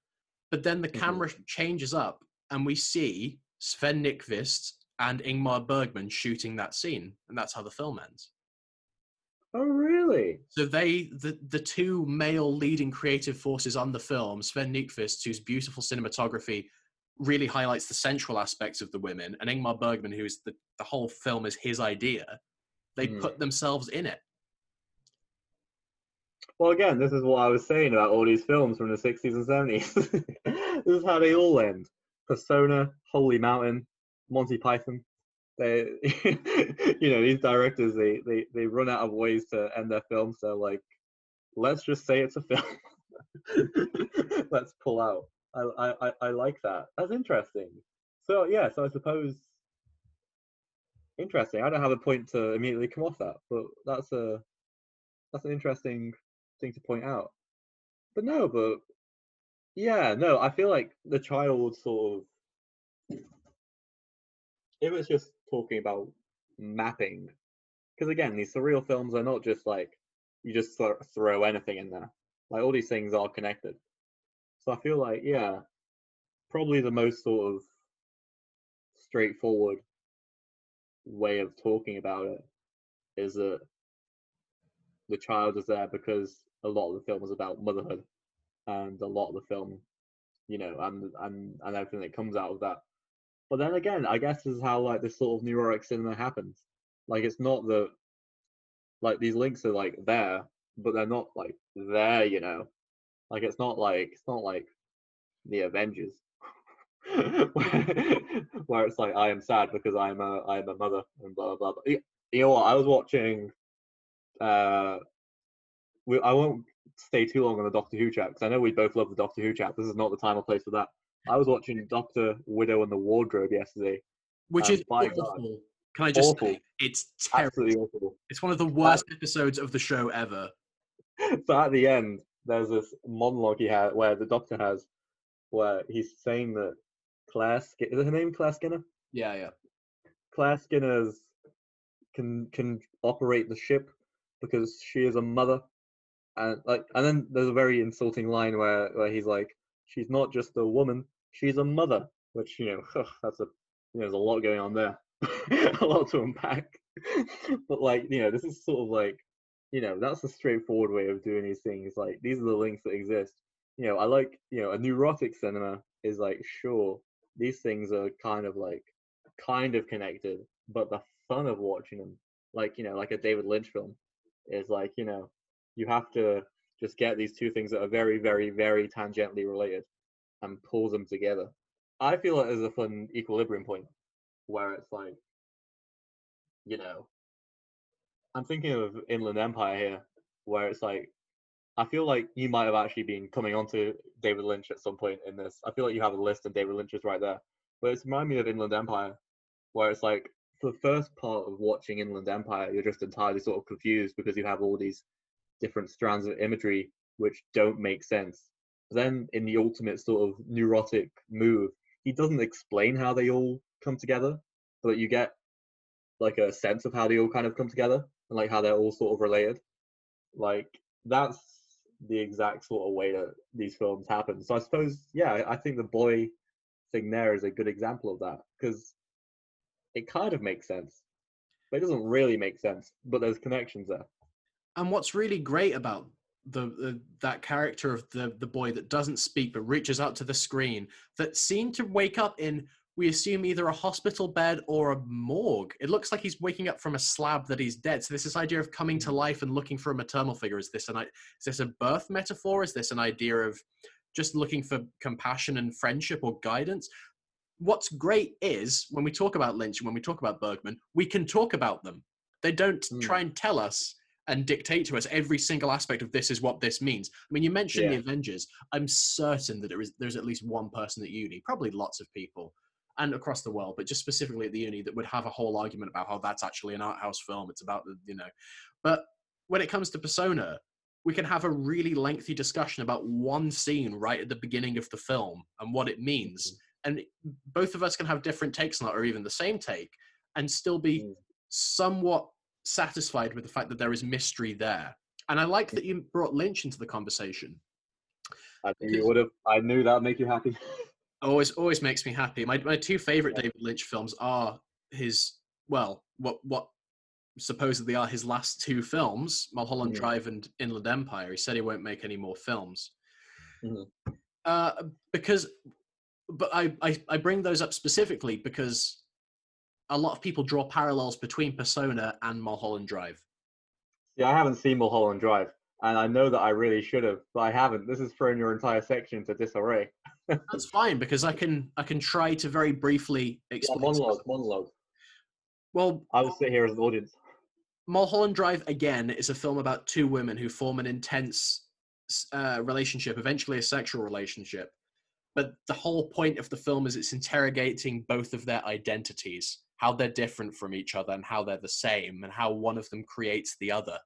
But then the mm-hmm. camera changes up and we see Sven Nykvist and Ingmar Bergman shooting that scene, and that's how the film ends. Oh, really? So they, the the two male leading creative forces on the film, Sven Nykvist, whose beautiful cinematography really highlights the central aspects of the women, and Ingmar Bergman, who is the the whole film is his idea. They mm. put themselves in it. Well, again, this is what I was saying about all these films from the 60s and 70s. this is how they all end. Persona, Holy Mountain, Monty Python they you know these directors they, they they run out of ways to end their films so like let's just say it's a film let's pull out I, I i like that. That's interesting. So yeah so i suppose interesting. I don't have a point to immediately come off that but that's a that's an interesting thing to point out. But no but yeah no i feel like the child sort of it was just talking about mapping. Because again these surreal films are not just like you just th- throw anything in there. Like all these things are connected so i feel like yeah probably the most sort of straightforward way of talking about it is that the child is there because a lot of the film is about motherhood and a lot of the film you know and and and everything that comes out of that but then again, I guess is how like this sort of neurotic cinema happens. Like it's not that like these links are like there, but they're not like there. You know, like it's not like it's not like the Avengers. where, it's like I am sad because I'm a I'm a mother and blah blah blah. You know what? I was watching. Uh, we, I won't stay too long on the Doctor Who chat because I know we both love the Doctor Who chat. This is not the time or place for that. I was watching Doctor Widow and the Wardrobe yesterday, which is awful. God, Can I just awful. say it's terrible? Absolutely awful. It's one of the worst uh, episodes of the show ever. So at the end, there's this monologue he had where the Doctor has, where he's saying that Claire, is her name Claire Skinner? Yeah, yeah. Claire Skinner's can can operate the ship because she is a mother, and like, and then there's a very insulting line where where he's like, she's not just a woman, she's a mother, which you know, that's a you know, there's a lot going on there, a lot to unpack. but like, you know, this is sort of like, you know, that's a straightforward way of doing these things. Like, these are the links that exist. You know, I like, you know, a neurotic cinema is like, sure, these things are kind of like, kind of connected, but the fun of watching them, like you know, like a David Lynch film, is like you know, you have to just get these two things that are very, very, very tangentially related and pull them together. I feel like there's a fun equilibrium point where it's like, you know, I'm thinking of Inland Empire here, where it's like, I feel like you might have actually been coming onto David Lynch at some point in this. I feel like you have a list of David Lynch's right there. But it's reminding me of Inland Empire, where it's like for the first part of watching Inland Empire, you're just entirely sort of confused because you have all these different strands of imagery which don't make sense. Then, in the ultimate sort of neurotic move, he doesn't explain how they all come together, but you get like a sense of how they all kind of come together and like how they're all sort of related. Like that's the exact sort of way that these films happen. So I suppose, yeah, I think the boy thing there is a good example of that because it kind of makes sense, but it doesn't really make sense. But there's connections there. And what's really great about the, the, that character of the the boy that doesn't speak but reaches out to the screen that seemed to wake up in we assume either a hospital bed or a morgue. It looks like he's waking up from a slab that he's dead. So this this idea of coming to life and looking for a maternal figure is this an is this a birth metaphor? Is this an idea of just looking for compassion and friendship or guidance? what's great is when we talk about Lynch and when we talk about Bergman, we can talk about them. They don't mm. try and tell us and dictate to us every single aspect of this is what this means. I mean, you mentioned yeah. the Avengers. I'm certain that there is there's at least one person at uni, probably lots of people, and across the world, but just specifically at the uni that would have a whole argument about how that's actually an art house film. It's about the you know, but when it comes to Persona, we can have a really lengthy discussion about one scene right at the beginning of the film and what it means. Mm-hmm and both of us can have different takes on that, or even the same take and still be mm. somewhat satisfied with the fact that there is mystery there and i like that you brought lynch into the conversation i think you would have i knew that would make you happy always always makes me happy my, my two favorite david lynch films are his well what what supposedly are his last two films mulholland mm. drive and inland empire he said he won't make any more films mm. uh, because but I, I, I bring those up specifically because a lot of people draw parallels between Persona and Mulholland Drive. Yeah, I haven't seen Mulholland Drive, and I know that I really should have, but I haven't. This has thrown your entire section into disarray. That's fine because I can I can try to very briefly explain. Yeah, monologue, monologue. Well, I will sit here as an audience. Mulholland Drive again is a film about two women who form an intense uh, relationship, eventually a sexual relationship, but the whole point of the film is it's interrogating both of their identities how they're different from each other and how they're the same and how one of them creates the other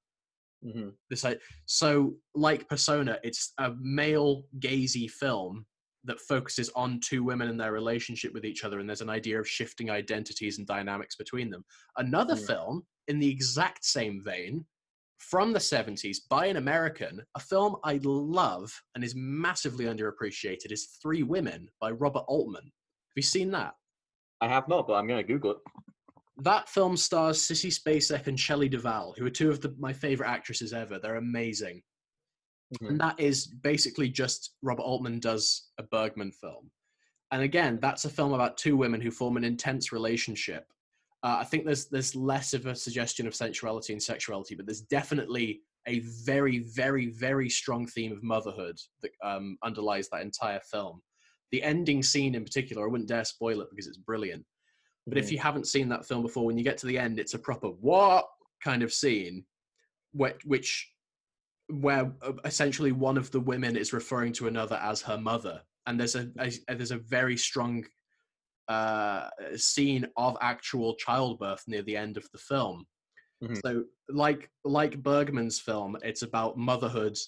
mm-hmm. this so like persona it's a male gazy film that focuses on two women and their relationship with each other and there's an idea of shifting identities and dynamics between them another mm-hmm. film in the exact same vein from the 70s by an American, a film I love and is massively underappreciated is Three Women by Robert Altman. Have you seen that? I have not, but I'm going to Google it. That film stars Sissy Spacek and Shelley Duvall, who are two of the, my favorite actresses ever. They're amazing. Mm-hmm. And that is basically just Robert Altman does a Bergman film. And again, that's a film about two women who form an intense relationship Uh, I think there's there's less of a suggestion of sensuality and sexuality, but there's definitely a very, very, very strong theme of motherhood that um, underlies that entire film. The ending scene in particular, I wouldn't dare spoil it because it's brilliant. But if Mhm. you haven't seen that film before, when you get to the end, it's a proper what kind of scene, which where uh, essentially one of the women is referring to another as her mother, and there's a, a there's a very strong uh, scene of actual childbirth near the end of the film. Mhm. So, like like Bergman's film, it's about motherhood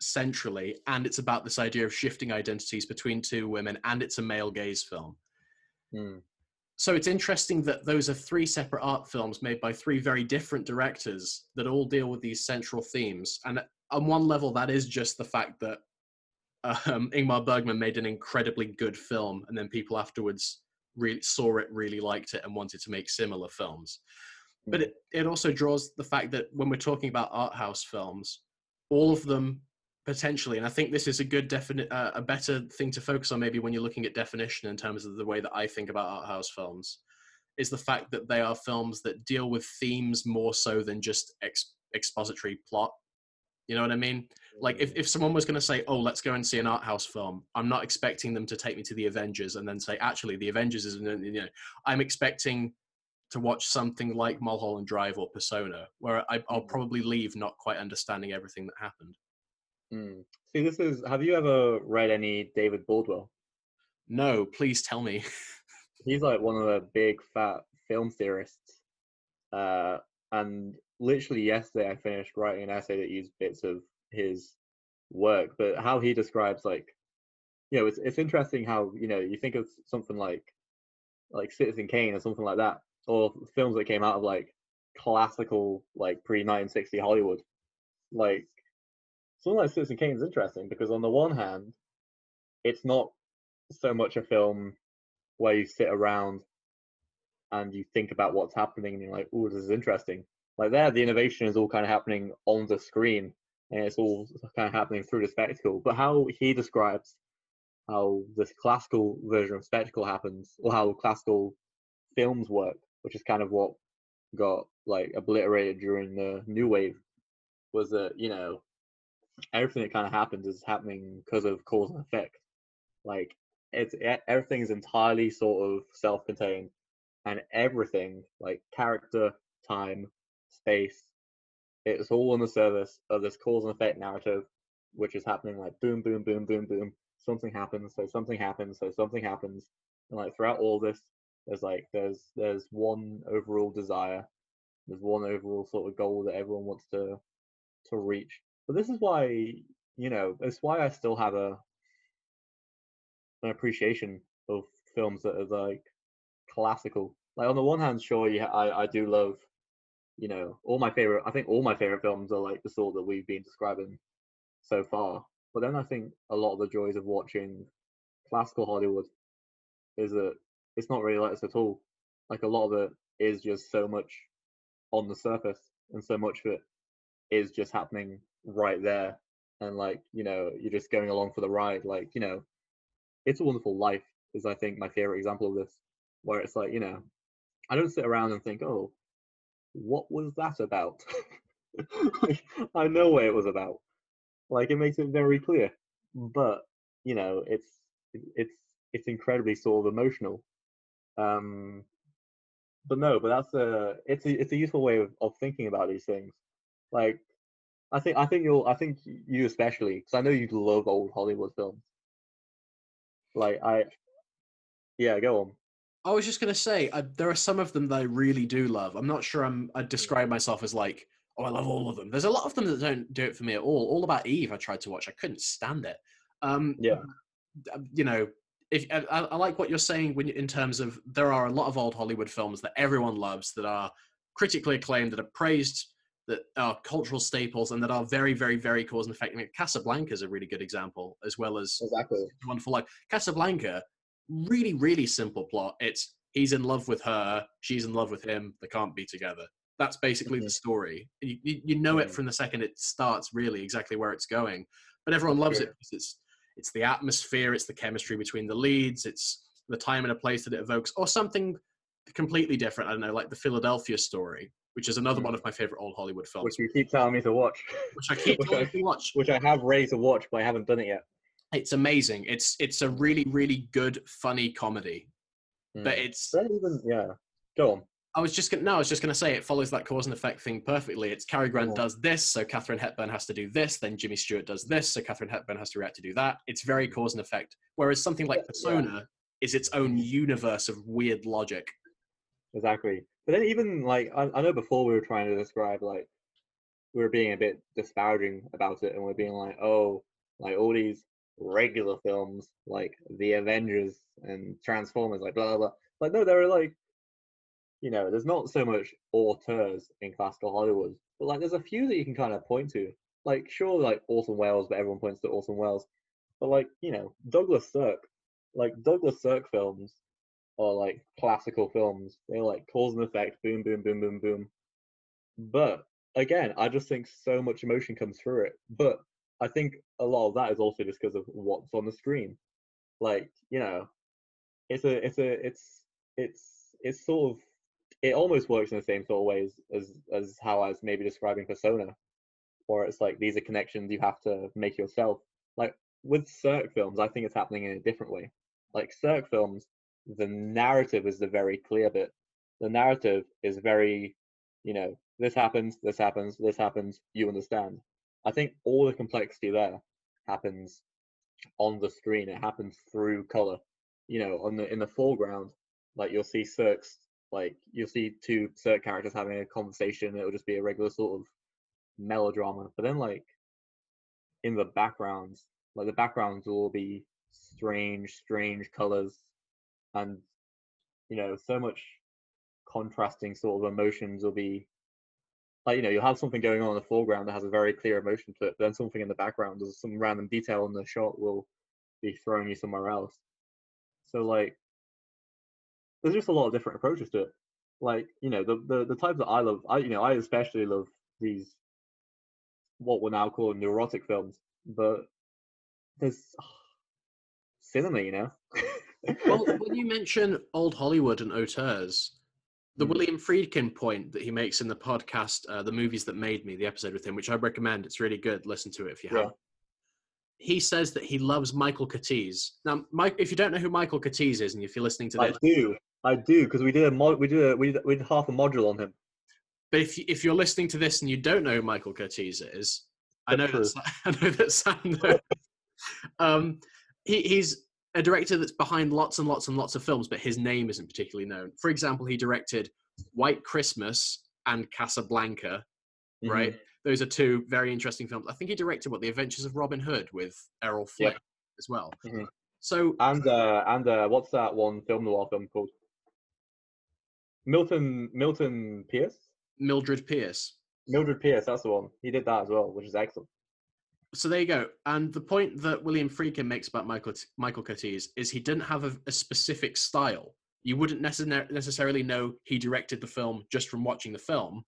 centrally, and it's about this idea of shifting identities between two women, and it's a male gaze film. Mm. So it's interesting that those are three separate art films made by three very different directors that all deal with these central themes. And on one level, that is just the fact that um, Ingmar Bergman made an incredibly good film, and then people afterwards really saw it, really liked it, and wanted to make similar films. But it, it also draws the fact that when we're talking about art house films, all of them potentially, and I think this is a good definite uh, a better thing to focus on maybe when you're looking at definition in terms of the way that I think about art house films, is the fact that they are films that deal with themes more so than just ex- expository plot. You know what I mean? Like if, if someone was going to say, "Oh, let's go and see an art house film," I'm not expecting them to take me to the Avengers and then say, "Actually, the Avengers is," you know, I'm expecting to watch something like Mulholland Drive or Persona, where I, I'll Mm. probably leave not quite understanding everything that happened. Mm. See, this is. Have you ever read any David Bordwell? No, please tell me. He's like one of the big fat film theorists. Uh, and literally yesterday, I finished writing an essay that used bits of his work, but how he describes like, you know, it's it's interesting how you know you think of something like like Citizen Kane or something like that, or films that came out of like classical like pre 1960 Hollywood, like something like Citizen Kane is interesting because on the one hand, it's not so much a film where you sit around and you think about what's happening and you're like, oh, this is interesting. Like there, the innovation is all kind of happening on the screen and it's all kind of happening through the spectacle. But how he describes how this classical version of spectacle happens, or how classical films work, which is kind of what got like obliterated during the new wave, was that you know everything that kind of happens is happening because of cause and effect. Like it's everything is entirely sort of self-contained, and everything like character, time, space, it's all on the service of this cause and effect narrative, which is happening like boom, boom, boom, boom, boom. Something happens, so something happens, so something happens, and like throughout all this, there's like there's there's one overall desire, there's one overall sort of goal that everyone wants to to reach. But this is why you know it's why I still have a an appreciation of films that are like classical. Like on the one hand, sure, yeah, I I do love you know all my favorite. I think all my favorite films are like the sort that we've been describing so far. But then I think a lot of the joys of watching classical Hollywood is that it's not really like this at all. Like a lot of it is just so much on the surface, and so much of it is just happening right there. And like you know, you're just going along for the ride. Like you know, it's a Wonderful Life is I think my favorite example of this, where it's like you know, I don't sit around and think, oh, what was that about? like, I know what it was about. Like it makes it very clear, but you know, it's it's it's incredibly sort of emotional. Um, but no, but that's a it's a it's a useful way of, of thinking about these things. Like, I think I think you'll I think you especially because I know you love old Hollywood films. Like I, yeah, go on. I was just gonna say uh, there are some of them that I really do love. I'm not sure I'm. I describe myself as like, oh, I love all of them. There's a lot of them that don't do it for me at all. All about Eve, I tried to watch. I couldn't stand it. Um, Yeah. uh, you know, if I, I I like what you're saying when in terms of there are a lot of old Hollywood films that everyone loves that are critically acclaimed, that are praised, that are cultural staples, and that are very, very, very cause and effect. I mean, Casablanca is a really good example, as well as Exactly. Wonderful Life. Casablanca, really, really simple plot. It's he's in love with her, she's in love with him. They can't be together. That's basically the Mhm. story. You, you, know it Mhm. from the second it starts, really, exactly where it's going. But everyone loves it because it's it's the atmosphere, it's the chemistry between the leads, it's the time and a place that it evokes, or something completely different. I don't know, like the Philadelphia Story, which is another Mm. one of my favorite old Hollywood films, Which you keep telling me to watch. which I keep which telling I- to watch. Which I have ready to watch, but I haven't done it yet. It's amazing. It's it's a really really good funny comedy, but Mm. it's Don't even yeah. Go on. I was just gonna no, I was just gonna say it follows that cause and effect thing perfectly. It's Cary Grant Yeah. does this, so Katharine Hepburn has to do this, then Jimmy Stewart does this, so Katharine Hepburn has to react to do that. It's very cause and effect. Whereas something like Yeah. Persona is its own universe of weird logic. Exactly. But then even like I, I know before we were trying to describe like we were being a bit disparaging about it and we're being like, oh, like all these regular films like The Avengers and Transformers, like blah blah blah. Like no, there are like you know, there's not so much auteurs in classical Hollywood, but like there's a few that you can kind of point to. Like sure, like Orson Welles, but everyone points to Orson Welles. But like, you know, Douglas Sirk, like Douglas Sirk films are like classical films. They're like cause and effect, boom, boom, boom, boom, boom. But again, I just think so much emotion comes through it. But I think a lot of that is also just because of what's on the screen. Like, you know, it's a it's a it's it's it's sort of it almost works in the same sort of ways as as how I was maybe describing Persona. Or it's like these are connections you have to make yourself. Like with Sirk films, I think it's happening in a different way. Like Sirk films, the narrative is the very clear bit. The narrative is very, you know, this happens, this happens, this happens, you understand. I think all the complexity there happens on the screen. It happens through color. You know, on the in the foreground, like you'll see Sirk's like you'll see two Sirk characters having a conversation. It'll just be a regular sort of melodrama. But then like in the backgrounds, like the backgrounds will be strange, strange colors and you know, so much contrasting sort of emotions will be like you know, you'll have something going on in the foreground that has a very clear emotion to it, but then something in the background, there's some random detail in the shot will be throwing you somewhere else. So like there's just a lot of different approaches to it. Like, you know, the the, the types that I love I you know, I especially love these what we're now calling neurotic films, but there's cinema, you know. well, when you mention old Hollywood and auteurs, the Mm. William Friedkin point that he makes in the podcast, uh, "The Movies That Made Me," the episode with him, which I recommend. It's really good. Listen to it if you Yeah. haven't. He says that he loves Michael Curtiz. Now, Mike, if you don't know who Michael Curtiz is, and if you're listening to this, I do, I do, because we did a mod, we did a we did, we did half a module on him. but if you, if you're listening to this and you don't know who Michael Curtiz is, I know that I know that Sam um, he, he's a director that's behind lots and lots and lots of films, but his name isn't particularly known. For example, he directed White Christmas and Casablanca. Right, those are two very interesting films. I think he directed what The Adventures of Robin Hood with Errol Yeah. Flynn as well. Mhm. So And uh, and uh, what's that one film noir film called? Milton Milton Pierce, Mildred Pierce. Mildred Pierce. That's the one. He did that as well, which is excellent. So there you go. And the point that William Friedkin makes about Michael Michael Curtiz is he didn't have a, a specific style. You wouldn't necessar- necessarily know he directed the film just from watching the film,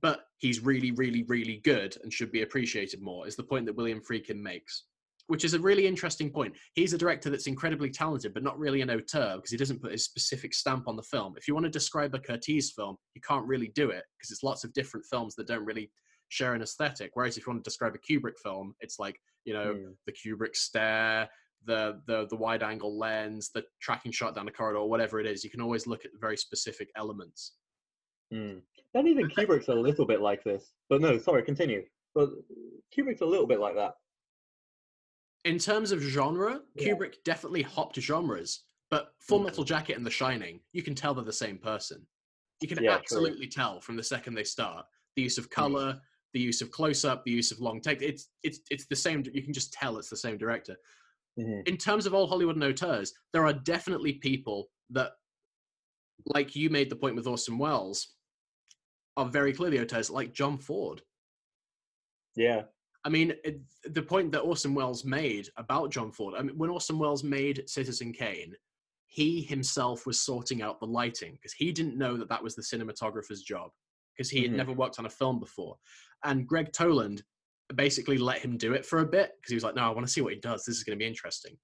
but he's really, really, really good and should be appreciated more. Is the point that William Friedkin makes, which is a really interesting point. He's a director that's incredibly talented, but not really an auteur because he doesn't put his specific stamp on the film. If you want to describe a Curtiz film, you can't really do it because it's lots of different films that don't really share an aesthetic. Whereas if you want to describe a Kubrick film, it's like you know Mm. the Kubrick stare, the the the wide angle lens, the tracking shot down the corridor, whatever it is. You can always look at very specific elements. Mm. Then even Kubrick's a little bit like this. But no, sorry, continue. But Kubrick's a little bit like that. In terms of genre, Yeah. Kubrick definitely hopped genres. But Full Mm. Metal Jacket and The Shining, you can tell they're the same person. You can Yeah, true. absolutely tell from the second they start. The use of color, the use of close up, the use of long take. It's it's it's the same. You can just tell it's the same director. Mhm. in terms of old Hollywood and auteurs, there are definitely people that, like you made the point with Orson Welles, are very clearly auteurs, like John Ford. Yeah. I mean, it, the point that Orson Welles made about John Ford, I mean, when Orson Welles made Citizen Kane, he himself was sorting out the lighting because he didn't know that that was the cinematographer's job because he had Mhm. never worked on a film before. And Gregg Toland basically let him do it for a bit because he was like, no, I want to see what he does. This is going to be interesting.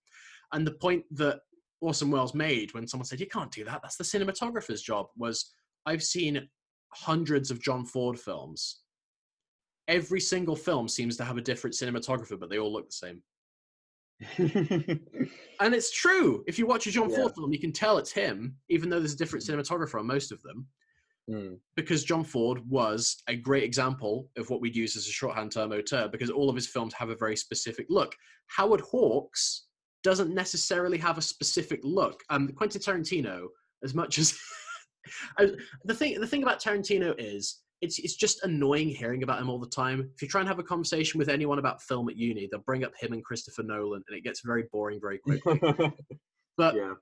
And the point that Orson Welles made when someone said you can't do that, that's the cinematographer's job. Was I've seen hundreds of John Ford films. Every single film seems to have a different cinematographer, but they all look the same. and it's true. If you watch a John yeah. Ford film, you can tell it's him, even though there's a different mm. cinematographer on most of them. Mm. Because John Ford was a great example of what we'd use as a shorthand term auteur, because all of his films have a very specific look. Howard Hawks doesn't necessarily have a specific look. Um, Quentin Tarantino, as much as the thing, the thing about Tarantino is it's it's just annoying hearing about him all the time. If you try and have a conversation with anyone about film at uni, they'll bring up him and Christopher Nolan, and it gets very boring very quickly. but yeah.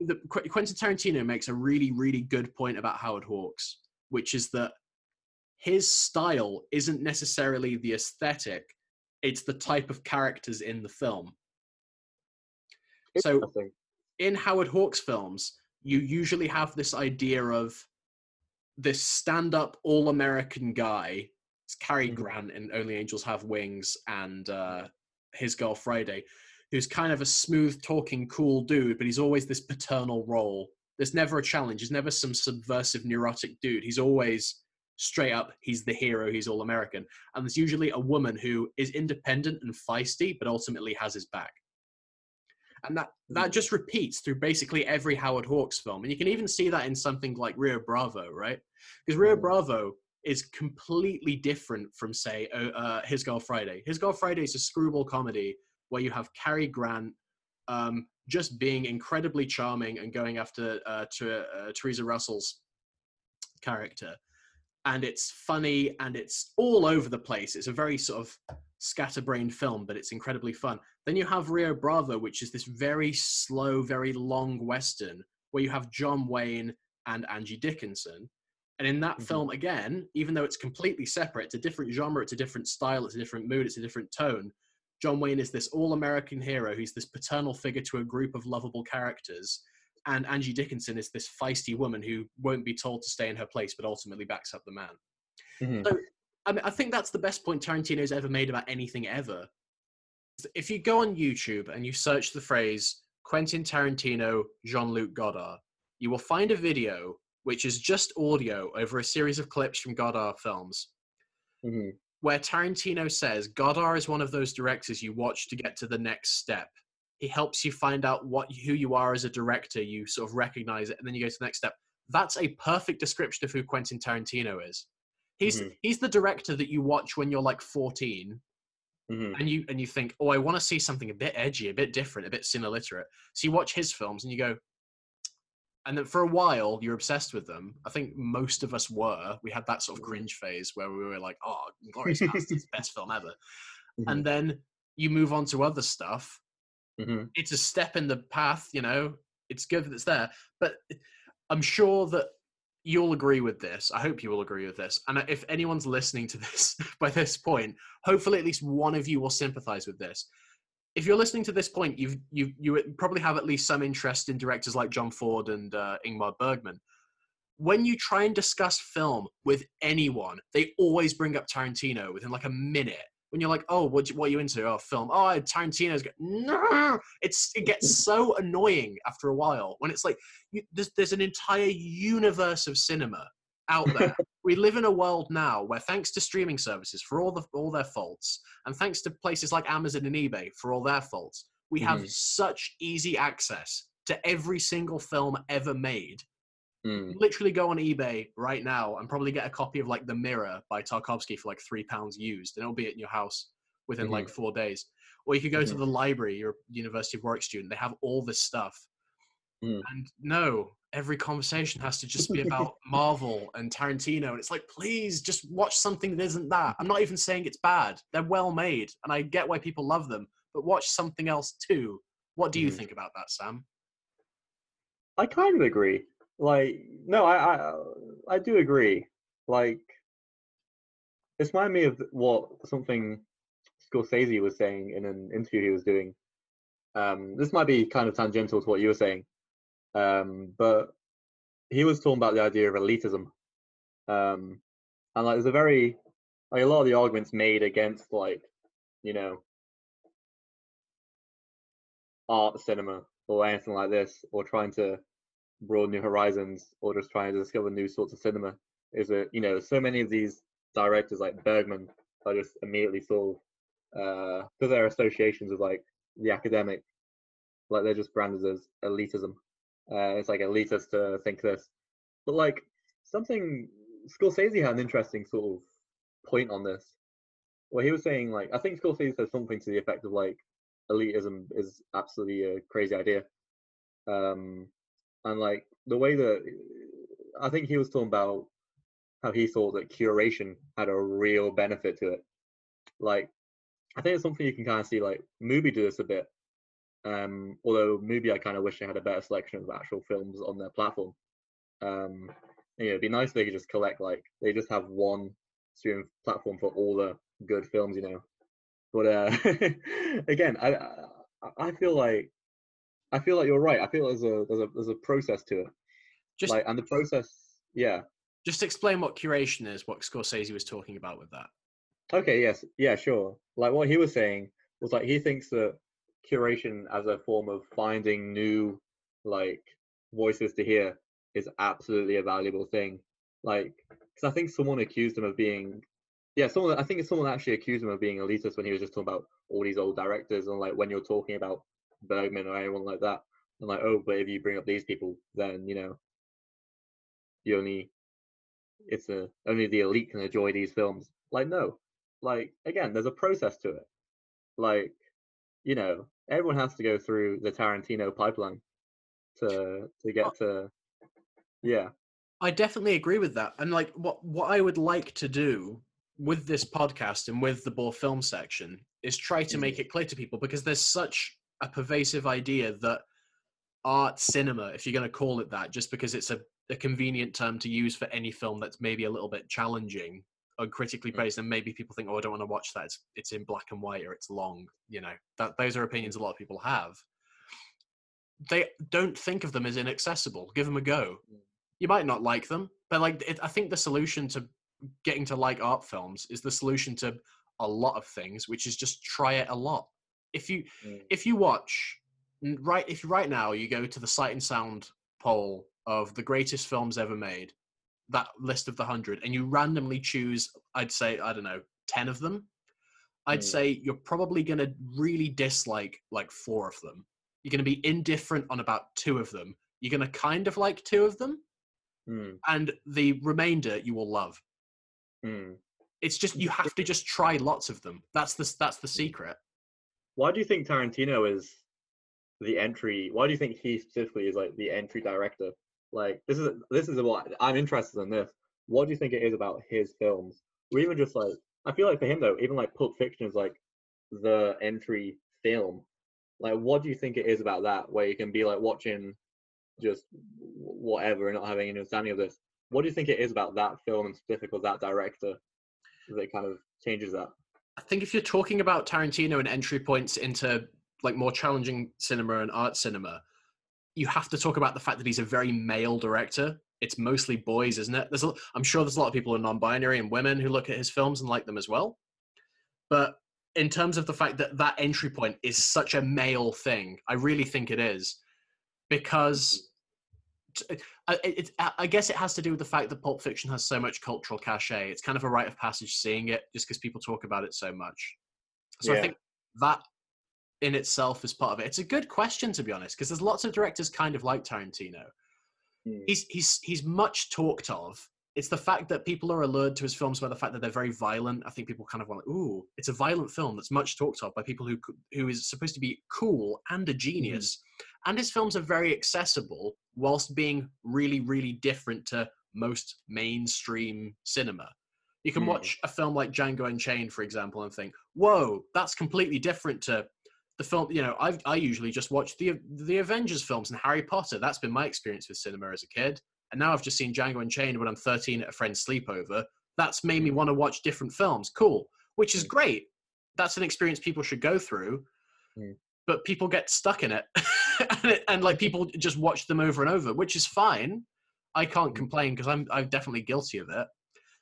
The, Quentin Tarantino makes a really really good point about Howard Hawks, which is that his style isn't necessarily the aesthetic; it's the type of characters in the film. So, in Howard Hawks films, you usually have this idea of this stand-up all-American guy. It's Cary mm-hmm. Grant in Only Angels Have Wings and uh, his girl Friday, who's kind of a smooth-talking, cool dude, but he's always this paternal role. There's never a challenge. He's never some subversive, neurotic dude. He's always straight up. He's the hero. He's all American, and there's usually a woman who is independent and feisty, but ultimately has his back and that that mm. just repeats through basically every Howard Hawks film, and you can even see that in something like Rio Bravo, right? Because Rio mm. Bravo is completely different from say uh, uh, His Girl Friday. His Girl Friday is a screwball comedy where you have Cary Grant um, just being incredibly charming and going after uh, to, uh, Theresa Russell's character, and it's funny and it's all over the place. It's a very sort of scatterbrained film, but it's incredibly fun. Then you have Rio Bravo, which is this very slow, very long western where you have John Wayne and Angie Dickinson. And in that mm-hmm. film, again, even though it's completely separate, it's a different genre, it's a different style, it's a different mood, it's a different tone. John Wayne is this all American hero who's this paternal figure to a group of lovable characters. And Angie Dickinson is this feisty woman who won't be told to stay in her place, but ultimately backs up the man. Mm-hmm. So I mean, I think that's the best point Tarantino's ever made about anything ever. If you go on YouTube and you search the phrase Quentin Tarantino, Jean Luc Godard, you will find a video which is just audio over a series of clips from Godard films, mm-hmm. Where Tarantino says Godard is one of those directors you watch to get to the next step. He helps you find out what who you are as a director. You sort of recognize it, and then you go to the next step. That's a perfect description of who Quentin Tarantino is. He's mm-hmm. he's the director that you watch when you're like 14, mm-hmm. and you and you think, oh, I want to see something a bit edgy, a bit different, a bit cine literate. So you watch his films and you go, and then for a while you're obsessed with them. I think most of us were. We had that sort of cringe phase where we were like, oh, Glorious Bastards, best film ever. Mm-hmm. And then you move on to other stuff. Mm-hmm. It's a step in the path, you know. It's good that it's there, but I'm sure that you'll agree with this. I hope you will agree with this. And if anyone's listening to this by this point, hopefully at least one of you will sympathize with this. If you're listening to this point, you've you you probably have at least some interest in directors like John Ford and uh, Ingmar Bergman. When you try and discuss film with anyone, they always bring up Tarantino within like a minute when you're like, oh, what, what are you into? Oh, film. Oh, Tarantino's. Go- no, it's it gets so annoying after a while when it's like you, there's there's an entire universe of cinema out there. we live in a world now where, thanks to streaming services for all the all their faults, and thanks to places like Amazon and eBay for all their faults, we have mm-hmm. such easy access to every single film ever made Mm. Literally go on eBay right now and probably get a copy of like The Mirror by Tarkovsky for like three pounds used, and it'll be at your house within mm-hmm. like four days. Or you could go mm-hmm. to the library, you're a University of Warwick student, they have all this stuff. Mm. And no, every conversation has to just be about Marvel and Tarantino. And it's like, please just watch something that isn't that. I'm not even saying it's bad. They're well made, and I get why people love them, but watch something else too. What do you mm. think about that, Sam? I kind of agree. Like, no, I, I, I do agree. Like, it's reminded me of what something Scorsese was saying in an interview he was doing. Um, this might be kind of tangential to what you were saying, um, but he was talking about the idea of elitism, um, and like there's a very like a lot of the arguments made against like you know art cinema or anything like this, or trying to broaden new horizons, or just trying to discover new sorts of cinema. Is that you know so many of these directors like Bergman are just immediately sort of uh, because their associations with like the academic, like they're just branded as elitism. Uh, it's like elitist to think this, but like something Scorsese had an interesting sort of point on this. Well, he was saying like I think Scorsese said something to the effect of like elitism is absolutely a crazy idea, um, and like the way that I think he was talking about how he thought that curation had a real benefit to it. Like I think it's something you can kind of see like Mubi do this a bit. Um, although Mubi, I kind of wish they had a better selection of actual films on their platform. Um, you know, it'd be nice if they could just collect like they just have one streaming platform for all the good films, you know. But uh, again, I I feel like I feel like you're right. I feel there's a there's a there's a process to it. Just like and the process, yeah. Just explain what curation is. What Scorsese was talking about with that. Okay. Yes. Yeah. Sure. Like what he was saying was like he thinks that curation as a form of finding new like voices to hear is absolutely a valuable thing. Like, because I think someone accused him of being, yeah, someone I think someone actually accused him of being elitist when he was just talking about all these old directors and like when you're talking about Bergman or anyone like that, and like, oh, but if you bring up these people, then you know, you only it's a only the elite can enjoy these films. Like, no, like again, there's a process to it. Like, you know, everyone has to go through the Tarantino pipeline to to get to yeah. I definitely agree with that. And like what what I would like to do with this podcast and with the Boar film section is try to make mm-hmm. it clear to people because there's such a pervasive idea that art cinema, if you're going to call it that, just because it's a, a convenient term to use for any film that's maybe a little bit challenging or critically mm. praised, and maybe people think, oh, I don't want to watch that. It's, it's in black and white or it's long. You know, that those are opinions a lot of people have. They don't think of them as inaccessible. Give them a go. Mm you might not like them, but like it, I think the solution to getting to like art films is the solution to a lot of things, which is just try it a lot. If you mm. if you watch right if right now you go to the Sight and Sound poll of the greatest films ever made, that list of the hundred, and you randomly choose, I'd say I don't know, ten of them. I'd mm. say you're probably going to really dislike like four of them. You're going to be indifferent on about two of them. You're going to kind of like two of them, mm. and the remainder you will love. Mm. It's just you have to just try lots of them. That's the that's the hmm. secret. Why do you think Tarantino is the entry? Why do you think he specifically is like the entry director? Like this is this is what I'm interested in. This. What do you think it is about his films, or even just like I feel like for him though, even like Pulp Fiction is like the entry film. Like, what do you think it is about that where you can be like watching just whatever and not having any understanding of this. What do you think it is about that film and specifically that director that kind of changes that? I think if you're talking about Tarantino and entry points into like more challenging cinema and art cinema, you have to talk about the fact that he's a very male director. It's mostly boys, isn't it? There's a, I'm sure there's a lot of people who are non-binary and women who look at his films and like them as well. But in terms of the fact that that entry point is such a male thing, I really think it is because uh, it, I guess it has to do with the fact that Pulp Fiction has so much cultural cachet. It's kind of a rite of passage seeing it just because people talk about it so much. So yeah. I think that in itself is part of it. It's a good question to be honest, because there's lots of directors kind of like Tarantino. Mm. He's he's he's much talked of. It's the fact that people are allured to his films by the fact that they're very violent. I think people kind of want, ooh, it's a violent film that's much talked of by people who who is supposed to be cool and a hmm. genius. Mm and his films are very accessible whilst being really really different to most mainstream cinema you can mm. watch a film like django unchained for example and think whoa that's completely different to the film you know i i usually just watch the the avengers films and harry potter. That's been my experience with cinema as a kid. And now i've just seen django unchained when i'm 13 at a friend's sleepover. That's made me want to watch different films. Cool. Which is great. That's an experience people should go through. Mm. but people get stuck in it. And, it, and like people just watch them over and over, which is fine. I can't mm. complain because I'm I'm definitely guilty of it.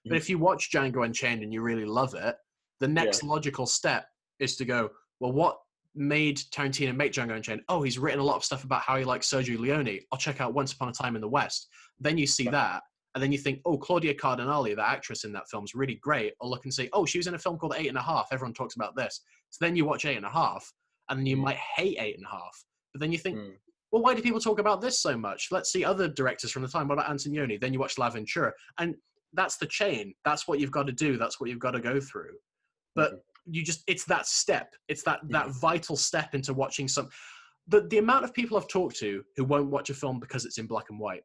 But if you watch Django Unchained and you really love it, the next yeah. logical step is to go, well, what made Tarantino make Django Unchained, oh, he's written a lot of stuff about how he likes Sergio Leone. I'll check out Once Upon a Time in the West. Then you see that, and then you think, oh, Claudia Cardinale, the actress in that film, is really great. Or look and say, oh, she was in a film called Eight and a Half. Everyone talks about this. So then you watch Eight and a Half, and you Mm. might hate Eight and a Half. But then you think, Mm. well, why do people talk about this so much? Let's see other directors from the time. What about Antonioni? Then you watch L'Avventura. And that's the chain. That's what you've got to do. That's what you've got to go through. But Mhm. You just, it's that step. It's that, that Mhm. vital step into watching some. The, the amount of people I've talked to who won't watch a film because it's in black and white,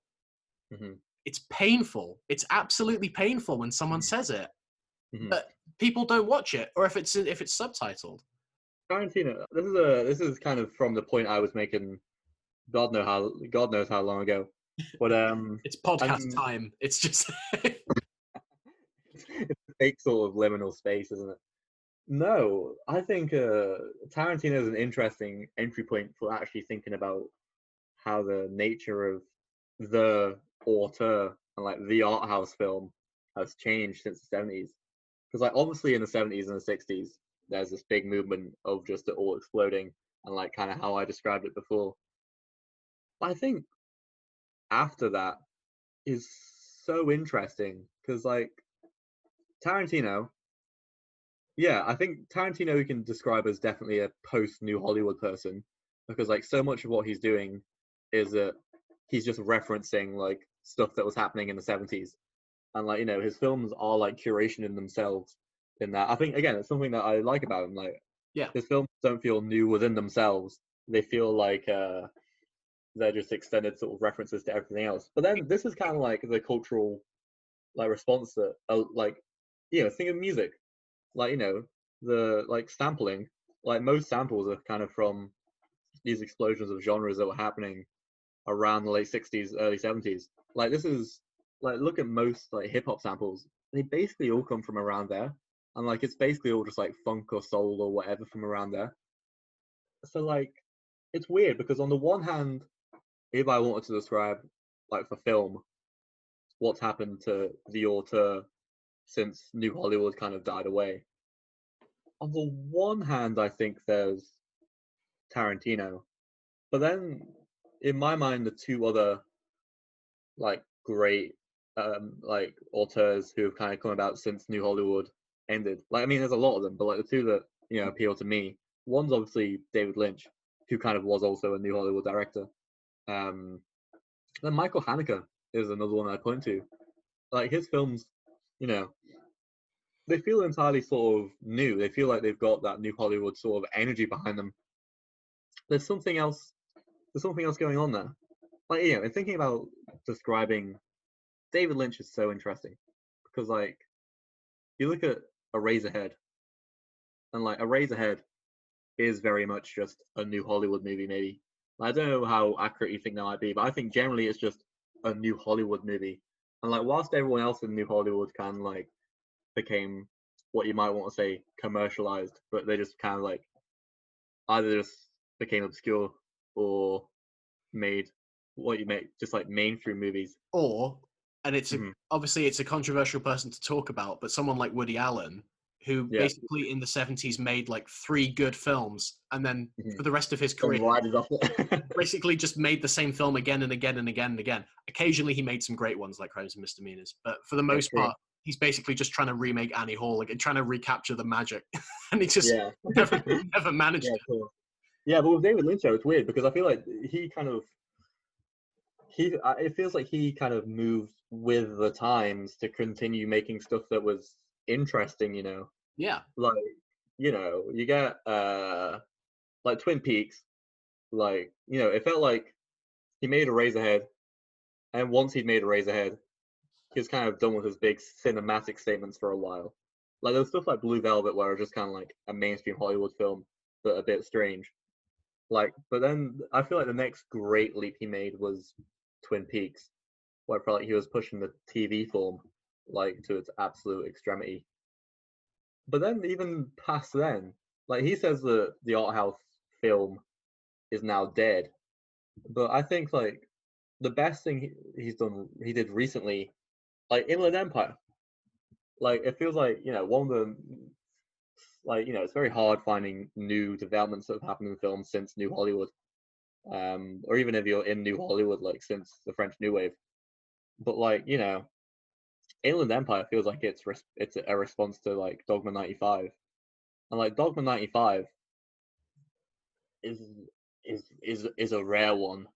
Mhm. it's painful. It's absolutely painful when someone Mhm. says it. Mhm. But people don't watch it, or if it's if it's subtitled. Tarantino. This is a this is kind of from the point I was making. God know how God knows how long ago, but um, It's podcast I'm- time. It's just it's a fake sort of liminal space, isn't it? No, I think uh, Tarantino is an interesting entry point for actually thinking about how the nature of the auteur and like the art house film has changed since the seventies. Because like obviously in the seventies and the sixties, there's this big movement of just it all exploding and like kind of how I described it before. But I think after that is so interesting because like Tarantino, yeah, I think Tarantino we can describe as definitely a post New Hollywood person because like so much of what he's doing is that he's just referencing like stuff that was happening in the 70s and like you know his films are like curation in themselves in that. I think again it's something that i like about him like Yeah. his films don't feel new within themselves. They feel like uh they're just extended sort of references to everything else. But then this is kind of like the cultural like response that uh, like you know think of music like you know the like sampling like most samples are kind of from these explosions of genres that were happening around the late 60s early 70s like this is like look at most like hip hop samples. They basically all come from around there and like it's basically all just like funk or soul or whatever from around there. So like it's weird because on the one hand if i wanted to describe like for film what's happened to the auteur since new hollywood kind of died away. On the one hand i think there's tarantino but then in my mind the two other like great um like auteurs who have kind of come about since new hollywood ended like i mean there's a lot of them but like the two that you know appeal to me one's obviously david lynch who kind of was also a new hollywood director. Um then michael haneke is another one i point to. Like his films you know they feel entirely sort of new they feel like they've got that new hollywood sort of energy behind them there's something else there's something else going on there like you know in thinking about describing david lynch is so interesting because like you look at Eraserhead, and like Eraserhead is very much just a new Hollywood movie. Maybe I don't know how accurate you think that might be, but I think generally it's just a new Hollywood movie. And like whilst everyone else in New Hollywood kind of like became what you might want to say commercialized, but they just kind of like either just became obscure or made what you make just like mainstream movies. or and it's a, Mhm. obviously it's a controversial person to talk about but someone like woody allen who Yeah. basically in the 70s made like three good films and then Mhm. for the rest of his career riders off it. basically just made the same film again and again and again and again occasionally he made some great ones like crimes and misdemeanors but for the most part he's basically just trying to remake annie hall like trying to recapture the magic and he just yeah. never, never managed yeah, it cool. yeah, but with David Lynch, though, it's weird because I feel like he kind of he. It feels like he kind of moved with the times to continue making stuff that was interesting. You know, yeah like you know, you get uh like Twin Peaks. Like you know, it felt like he made Eraserhead, and once he'd made Eraserhead, he was kind of done with his big cinematic statements for a while. Like there was stuff like Blue Velvet, where it was just kind of like a mainstream Hollywood film, but a bit strange. Like, but then I feel like the next great leap he made was Twin Peaks, where I felt like he was pushing the TV form like to its absolute extremity. But then even past then, like he says that the art house film is now dead. But I think like the best thing he, he's done he did recently, like Inland Empire. Like it feels like, you know, one of the like you know it's very hard finding new developments that have happened in film since New Hollywood, um, or even if you're in New Hollywood like since the French New Wave. But like you know, Inland Empire feels like it's res- it's a response to like Dogma '95, and like Dogma '95 is is is is a rare one.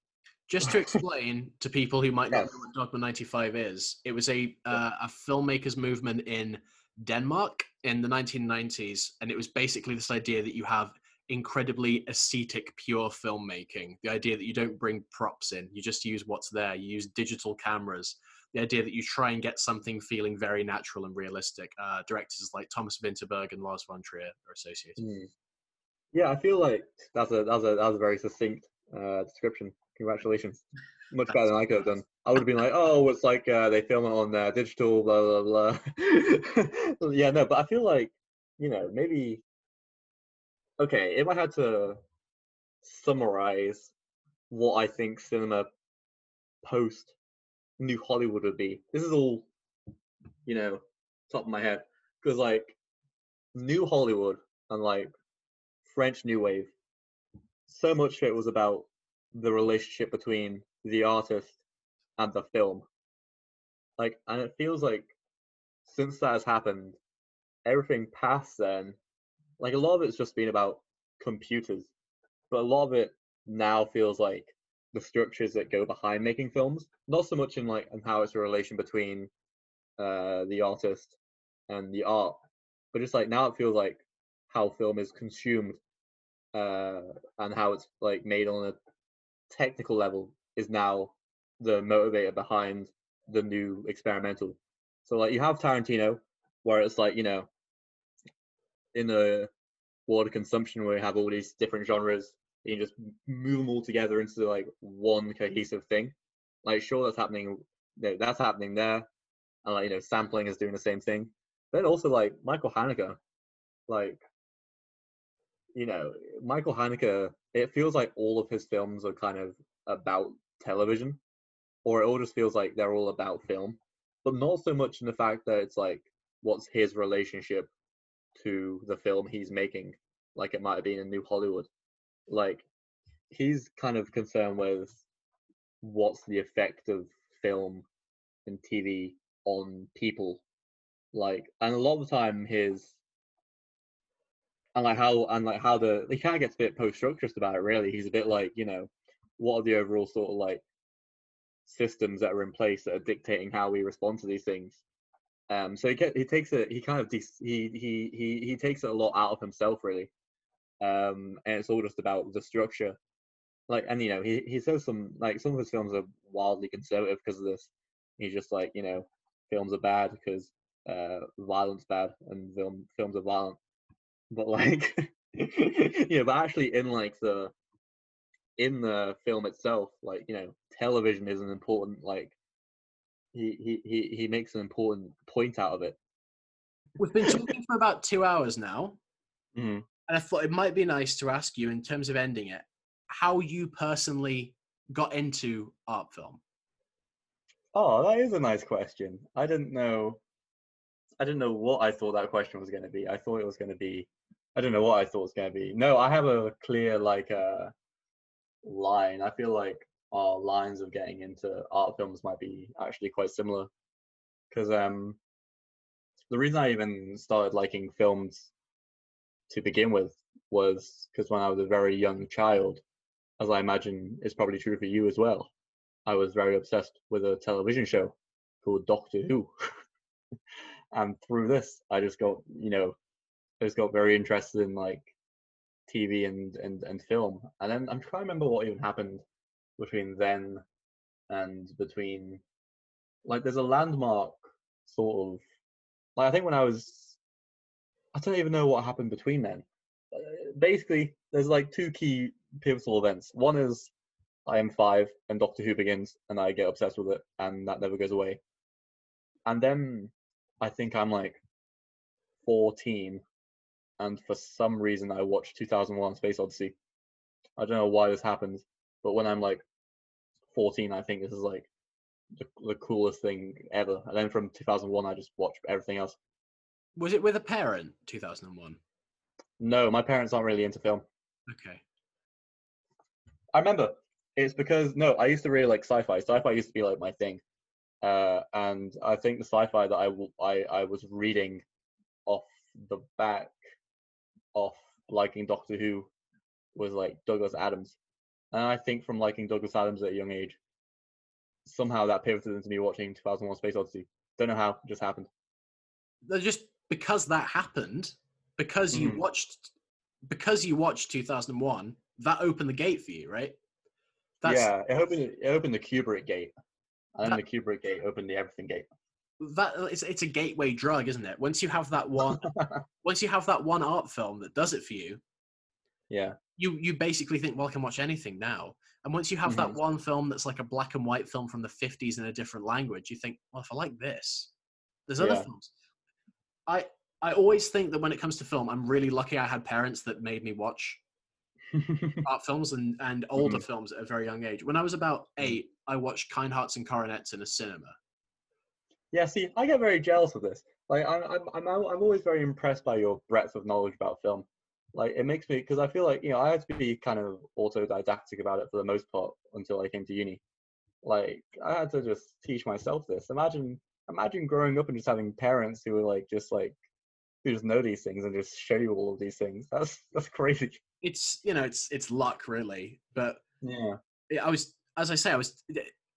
Just to explain to people who might not yes. know what Dogma '95 is, it was a uh, a filmmakers movement in Denmark in the 1990s, and it was basically this idea that you have incredibly ascetic, pure filmmaking. The idea that you don't bring props in, you just use what's there. You use digital cameras. The idea that you try and get something feeling very natural and realistic. Uh, directors like Thomas Vinterberg and Lars von Trier are associated. Mm. Yeah, I feel like that's a that's a that's a very succinct uh, description. Congratulations, much better than I could have done. I would have been like, oh, it's like uh, they film it on uh, digital, blah blah blah. yeah, no, but I feel like you know maybe okay if I had to summarize what I think cinema post New Hollywood would be. This is all you know top of my head because like New Hollywood and like French New Wave, so much of it was about the relationship between the artist and the film. Like, and it feels like since that has happened, everything past then, like a lot of it's just been about computers, but a lot of it now feels like the structures that go behind making films, not so much in like and how it's a relation between uh, the artist and the art, but just like now it feels like how film is consumed uh, and how it's like made on a technical level is now the motivator behind the new experimental. So like you have Tarantino, where it's like you know, in the of consumption where you have all these different genres, you just move them all together into like one cohesive thing. Like sure, that's happening. That's happening there, and like you know, sampling is doing the same thing. Then also like Michael Haneke, like you know, Michael Haneke. It feels like all of his films are kind of about television or it all just feels like they're all about film, but not so much in the fact that it's like what's his relationship to the film he's making, like it might have been in New Hollywood. Like he's kind of concerned with what's the effect of film and TV on people. Like, and a lot of the time his and like how and like how the he kind of gets a bit post structurist about it. Really, he's a bit like you know what are the overall sort of like systems that are in place that are dictating how we respond to these things. Um, so he, get, he takes it. He kind of de- he he he he takes it a lot out of himself, really. Um, and it's all just about the structure. Like, and you know, he he says some like some of his films are wildly conservative because of this. He's just like, you know, films are bad because uh, violence bad and film films are violent. But like, yeah, but actually in like the in the film itself, like you know, television is an important like he he he, he makes an important point out of it. We've been talking for about two hours now, mm-hmm. And I thought it might be nice to ask you, in terms of ending it, how you personally got into art film. Oh, that is a nice question. I didn't know. I didn't know what I thought that question was going to be. I thought it was going to be. I don't know what I thought it was going to be. No, I have a clear like uh line. I feel like our lines of getting into art films might be actually quite similar. Because um, the reason I even started liking films to begin with was because when I was a very young child, as I imagine is probably true for you as well, I was very obsessed with a television show called Doctor Who. and through this, I just got, you know, I just got very interested in like TV and, and, and film. And then I'm trying to remember what even happened between then and between like there's a landmark sort of like I think when I was I don't even know what happened between then. Uh, basically, there's like two key pivotal events. One is I am five and Doctor Who begins, and I get obsessed with it, and that never goes away. And then I think I'm like 14, and for some reason I watched 2001: Space Odyssey. I don't know why this happens, but when I'm like 14, I think this is like the, the coolest thing ever. And then from 2001, I just watched everything else. Was it with a parent? 2001. No, my parents aren't really into film. Okay. I remember it's because no, I used to really like sci-fi. Sci-fi used to be like my thing, uh, and I think the sci-fi that I, w- I I was reading off the back of liking Doctor Who was like Douglas Adams, and I think from liking Douglas Adams at a young age, somehow that pivoted into me watching 2001: Space Odyssey. Don't know how, it just happened. They Just because that happened, because you Mhm. watched, because you watched 2001, that opened the gate for you, right? yeah, it opened it opened the Kubrick gate, and That- the Kubrick gate opened the everything gate. that it's, it's a gateway drug isn't it once you have that one once you have that one art film that does it for you yeah, you you basically think well i can watch anything now and once you have that Mhm. one film that's like a black and white film from the 50s in a different language you think well if i like this there's other Yeah. films i i always think that when it comes to film i'm really lucky i had parents that made me watch art films and and older Mm-hmm. films at a very young age when i was about eight i watched kind hearts and coronets in a cinema yeah. See, I get very jealous of this. Like, I'm I'm I'm I'm always very impressed by your breadth of knowledge about film. Like, it makes me because I feel like you know I had to be kind of autodidactic about it for the most part until I came to uni. Like, I had to just teach myself this. Imagine imagine growing up and just having parents who were like just like who just know these things and just show you all of these things. That's that's crazy. it's you know it's it's luck really but Yeah. I was, as I say, I was,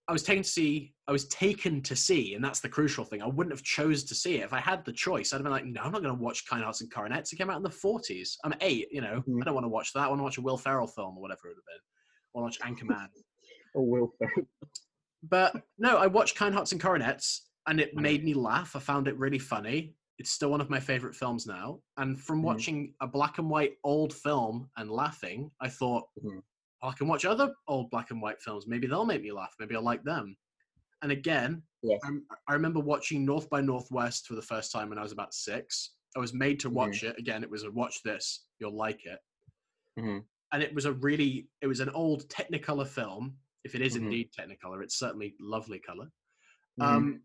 I was taken to see, I was taken to see, and that's the crucial thing. I wouldn't have chose to see it if I had the choice. I'd have been like, no, I'm not going to watch Kind Hearts and Coronets. It came out in the 40s. I'm eight, you know. Mhm. I don't want to watch that. I want to watch a Will Ferrell film or whatever it would have been. Or watch Anchorman. Oh, Will Ferrell. but no, I watched Kind Hearts and Coronets, and it made me laugh. I found it really funny. It's still one of my favorite films now. And from Mhm. watching a black and white old film and laughing, I thought, Mhm. I can watch other old black and white films. Maybe they'll make me laugh. Maybe I'll like them. And again, Yes. I'm- I remember watching North by Northwest for the first time when I was about six. I was made to watch it. Again, it was a watch this, you'll like it. Mhm. And it was a really, it was an old Technicolor film. If it is Mhm. indeed Technicolor, it's certainly lovely color. Um,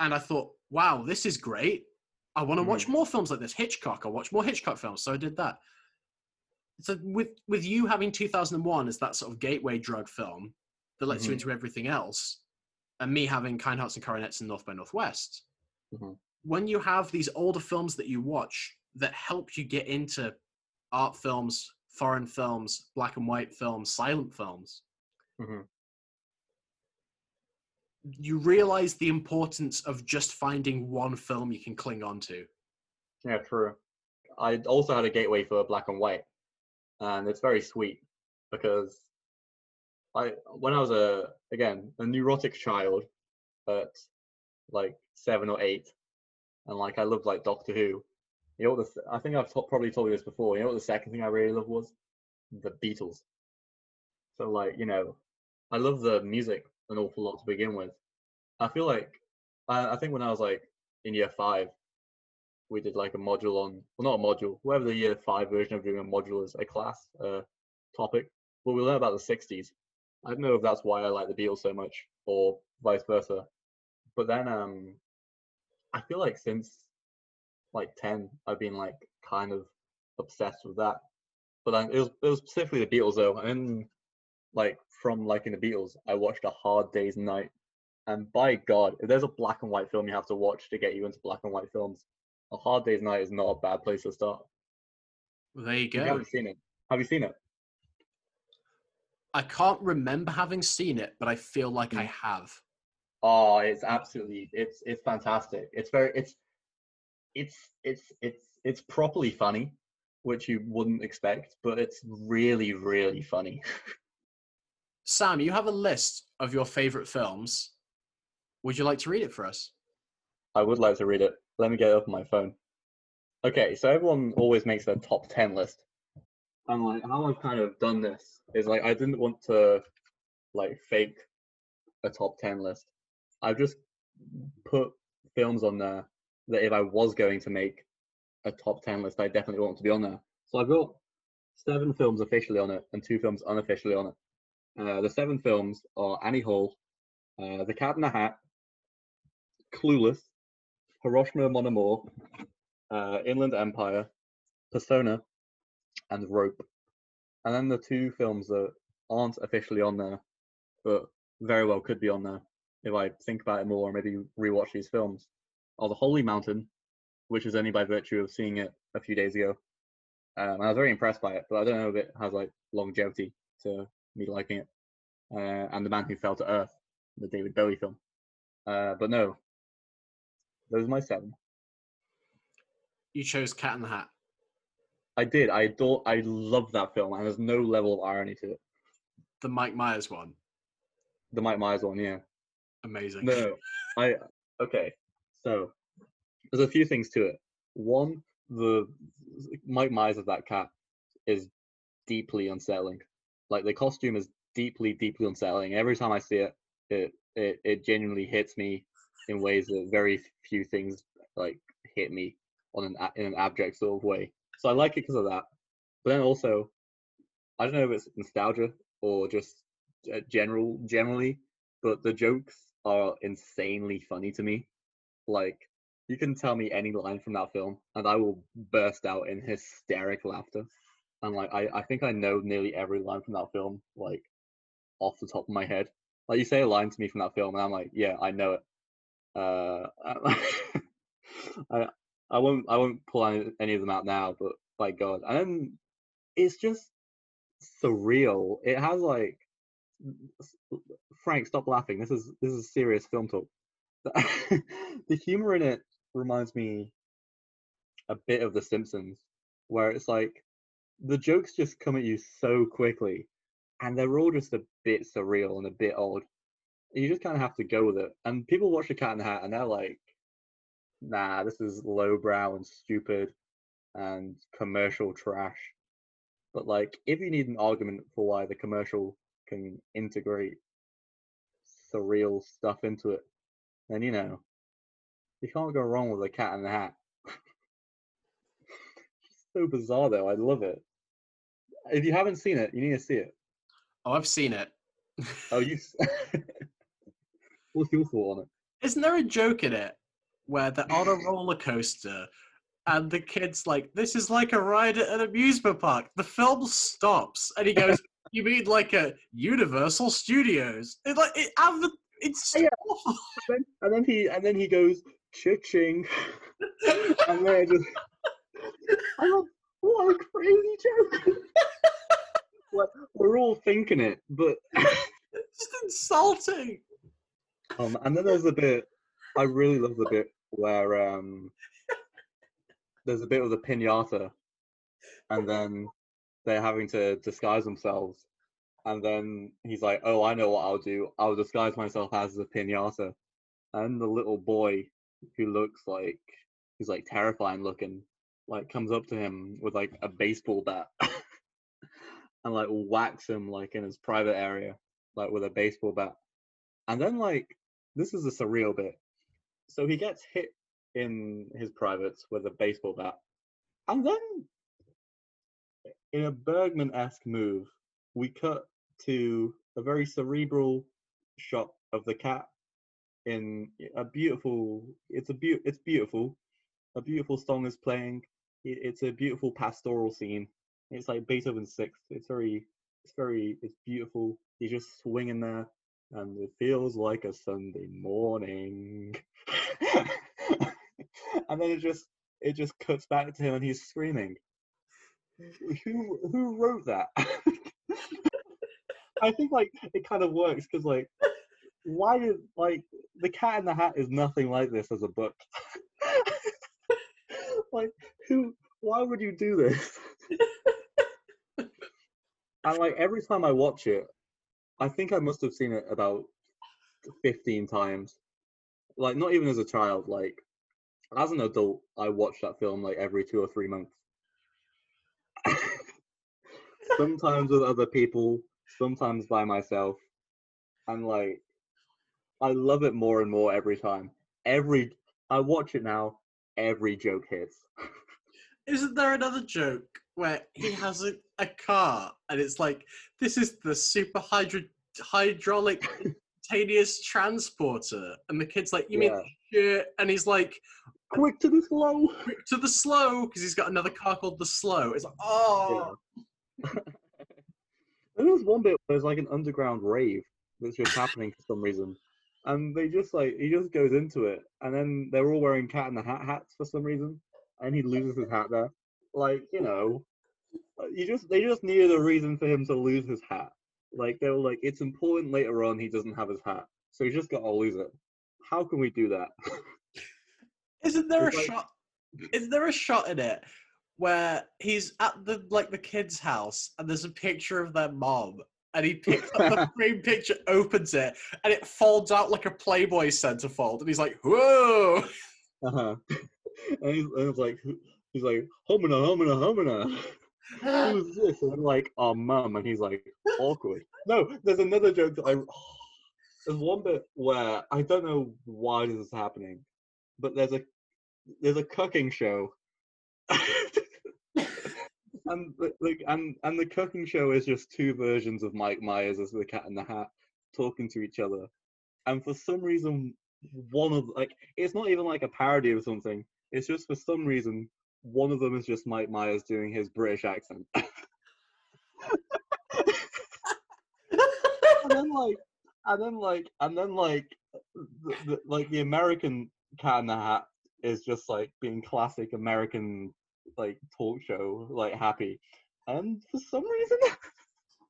and I thought, wow, this is great. I want to Mm-hmm. watch more films like this. Hitchcock. I'll watch more Hitchcock films. So I did that. So with with you having 2001 as that sort of gateway drug film that lets you Mhm. into everything else, and me having Kind Hearts and Coronets and North by Northwest, Mhm. when you have these older films that you watch that help you get into art films, foreign films, black and white films, silent films, Mhm. You realize the importance of just finding one film you can cling on to. Yeah, true. I also had a gateway for black and white, and it's very sweet because I, when I was a again a neurotic child, at like seven or eight, and like I loved like Doctor Who. You know what the I think I've to- probably told you this before. You know what the second thing I really loved was the Beatles. So like you know, I love the music an awful lot to begin with. I feel like I, I think when I was like in year five, we did like a module on well not a module whatever the year five version of doing a module is a class uh topic. But we learned about the 60s i don't know if that's why i like the beatles so much or vice versa. But then um i feel like since like 10 i've been like kind of obsessed with that. But then it was it was specifically the beatles though. And like from liking the beatles i watched a hard day's night and by god if there's a black and white film you have to watch to get you into black and white films a Hard Day's Night is not a bad place to start. There you go. haven't seen it. Have you seen it? I can't remember having seen it, but I feel like I Mm. have. Oh, it's absolutely it's it's fantastic. It's very it's it's it's it's it's properly funny, which you wouldn't expect, but it's really really funny. Sam, you have a list of your favorite films. Would you like to read it for us? I would like to read it. Let me get it up on my phone. Okay, so everyone always makes their top ten list. And like how I've kind of done this is like I didn't want to like fake a top ten list. I've just put films on there that if I was going to make a top ten list, I definitely want to be on there. So I've got seven films officially on it and two films unofficially on it. Uh, the seven films are Annie Hall, uh, The Cat in the Hat, Clueless, Hiroshima Mon Amour, uh, Inland Empire, Persona and Rope. And then the two films that aren't officially on there, but very well could be on there if I think about it more or maybe rewatch these films, are The Holy Mountain, which is only by virtue of seeing it a few days ago. Um, I was very impressed by it, but I don't know if it has like longevity to me liking it. Uh, and The Man Who Fell to Earth, the David Bowie film. Uh, but no, those are my seven. You chose Cat in the Hat. I did. I adore. I love that film, and there's no level of irony to it. The Mike Myers one. The Mike Myers one, yeah. Amazing. No, I okay. So there's a few things to it. One, the Mike Myers of that cat is deeply unsettling. Like the costume is deeply, deeply unsettling. Every time I see it, it it, it genuinely hits me in ways that very few things like hit me on an in an abject sort of way. So I like it because of that. But then also, I don't know if it's nostalgia or just general generally, but the jokes are insanely funny to me. Like you can tell me any line from that film, and I will burst out in hysteric laughter. And like I, I think I know nearly every line from that film, like off the top of my head. Like you say a line to me from that film, and I'm like, yeah, I know it. Uh, I I won't I won't pull any, any of them out now, but by God, and then it's just surreal. It has like Frank, stop laughing. This is this is serious film talk. the humor in it reminds me a bit of The Simpsons, where it's like the jokes just come at you so quickly, and they're all just a bit surreal and a bit odd. You just kind of have to go with it. And people watch The Cat in the Hat, and they're like, "Nah, this is lowbrow and stupid and commercial trash." But like, if you need an argument for why the commercial can integrate surreal stuff into it, then you know you can't go wrong with a cat in the hat. So bizarre though. I love it. If you haven't seen it, you need to see it. Oh, I've seen it. oh, you. What's your thought on it? Isn't there a joke in it where they're on a roller coaster and the kid's like, "This is like a ride at an amusement park." The film stops and he goes, "You mean like a Universal Studios?" It's like it, it's oh, yeah. and, then, and then he and then he goes, "Cha-ching," and then just, I thought, what a crazy joke. we're all thinking it, but it's just insulting. Um, and then there's a bit I really love the bit where um there's a bit of the pinata, and then they're having to disguise themselves, and then he's like, "Oh, I know what I'll do. I'll disguise myself as a pinata," and the little boy who looks like he's like terrifying looking, like comes up to him with like a baseball bat and like whacks him like in his private area, like with a baseball bat. And then like this is a surreal bit. So he gets hit in his privates with a baseball bat. And then in a Bergman esque move, we cut to a very cerebral shot of the cat in a beautiful it's a be- it's beautiful a beautiful song is playing it's a beautiful pastoral scene. It's like beethoven's sixth. It's very it's very it's beautiful. He's just swinging there and it feels like a sunday morning. And then it just it just cuts back to him and he's screaming. Who who wrote that? I think like it kind of works because like why did like the Cat in the Hat is nothing like this as a book. like who? Why would you do this? and like every time I watch it, I think I must have seen it about fifteen times. Like not even as a child. Like as an adult, I watch that film like every two or three months. sometimes with other people, sometimes by myself. And like I love it more and more every time. Every I watch it now, every joke hits. Isn't there another joke where he has a, a car and it's like this is the super hydro, hydraulic transporter and the kid's like you mean yeah. and he's like quick to the slow. Quick to the slow because he's got another car called the Slow. It's like, oh. And there's one bit where there's like an underground rave that's just happening for some reason. And they just like he just goes into it, and then they're all wearing cat in the hat hats for some reason, and he loses his hat there. Like you know, you just they just needed a reason for him to lose his hat. Like they were like, it's important later on he doesn't have his hat, so he's just got to lose it. How can we do that? Isn't there a like- shot? Is there a shot in it where he's at the like the kid's house and there's a picture of their mom and he picks up the frame picture, opens it, and it folds out like a Playboy centerfold, and he's like, "Whoa!" Uh-huh. and, he's, and it's like he's like homina homina homina. Who's this? And I'm like, oh mum, and he's like awkward. No, there's another joke that I. There's one bit where I don't know why this is happening, but there's a there's a cooking show. and the- like and and the cooking show is just two versions of Mike Myers as the Cat in the Hat talking to each other, and for some reason, one of like it's not even like a parody of something. It's just for some reason one of them is just Mike Myers doing his British accent. and then like and then like and then like the, the, like the American Cat in the Hat is just like being classic American like talk show like happy, and for some reason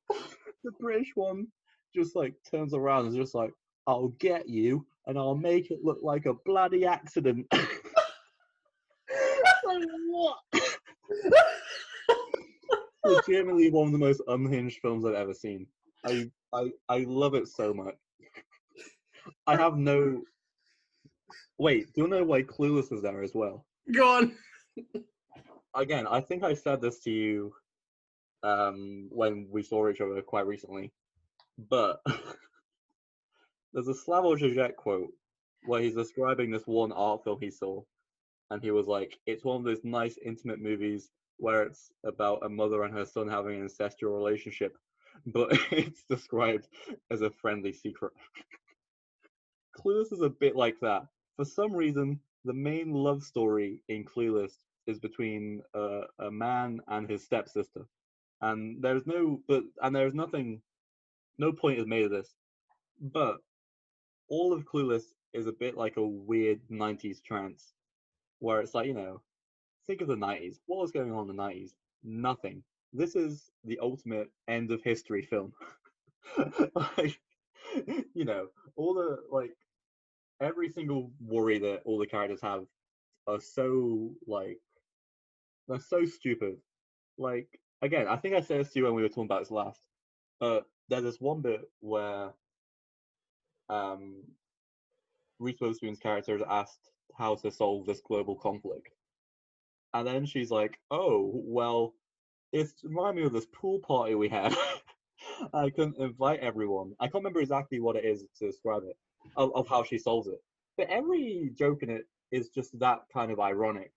the British one just like turns around and is just like I'll get you and I'll make it look like a bloody accident. like what? Legitimately one of the most unhinged films I've ever seen. I I I love it so much. I have no. Wait, do you know why Clueless is there as well? Go on. Again, I think I said this to you um, when we saw each other quite recently, but there's a Slavoj Žižek quote where he's describing this one art film he saw, and he was like, "It's one of those nice intimate movies where it's about a mother and her son having an incestual relationship, but it's described as a friendly secret." Clueless is a bit like that. For some reason, the main love story in Clueless is between uh, a man and his stepsister, and there's no but and there's nothing, no point is made of this, but all of Clueless is a bit like a weird '90s trance, where it's like you know, think of the '90s. What was going on in the '90s? Nothing. This is the ultimate end of history film. like, you know, all the like every single worry that all the characters have are so like they're so stupid. Like again, I think I said this to you when we were talking about this last. But there's this one bit where um, Reese Witherspoon's character is asked how to solve this global conflict, and then she's like, "Oh, well, it's reminded me of this pool party we had. I couldn't invite everyone. I can't remember exactly what it is to describe it of, of how she solves it. But every joke in it is just that kind of ironic.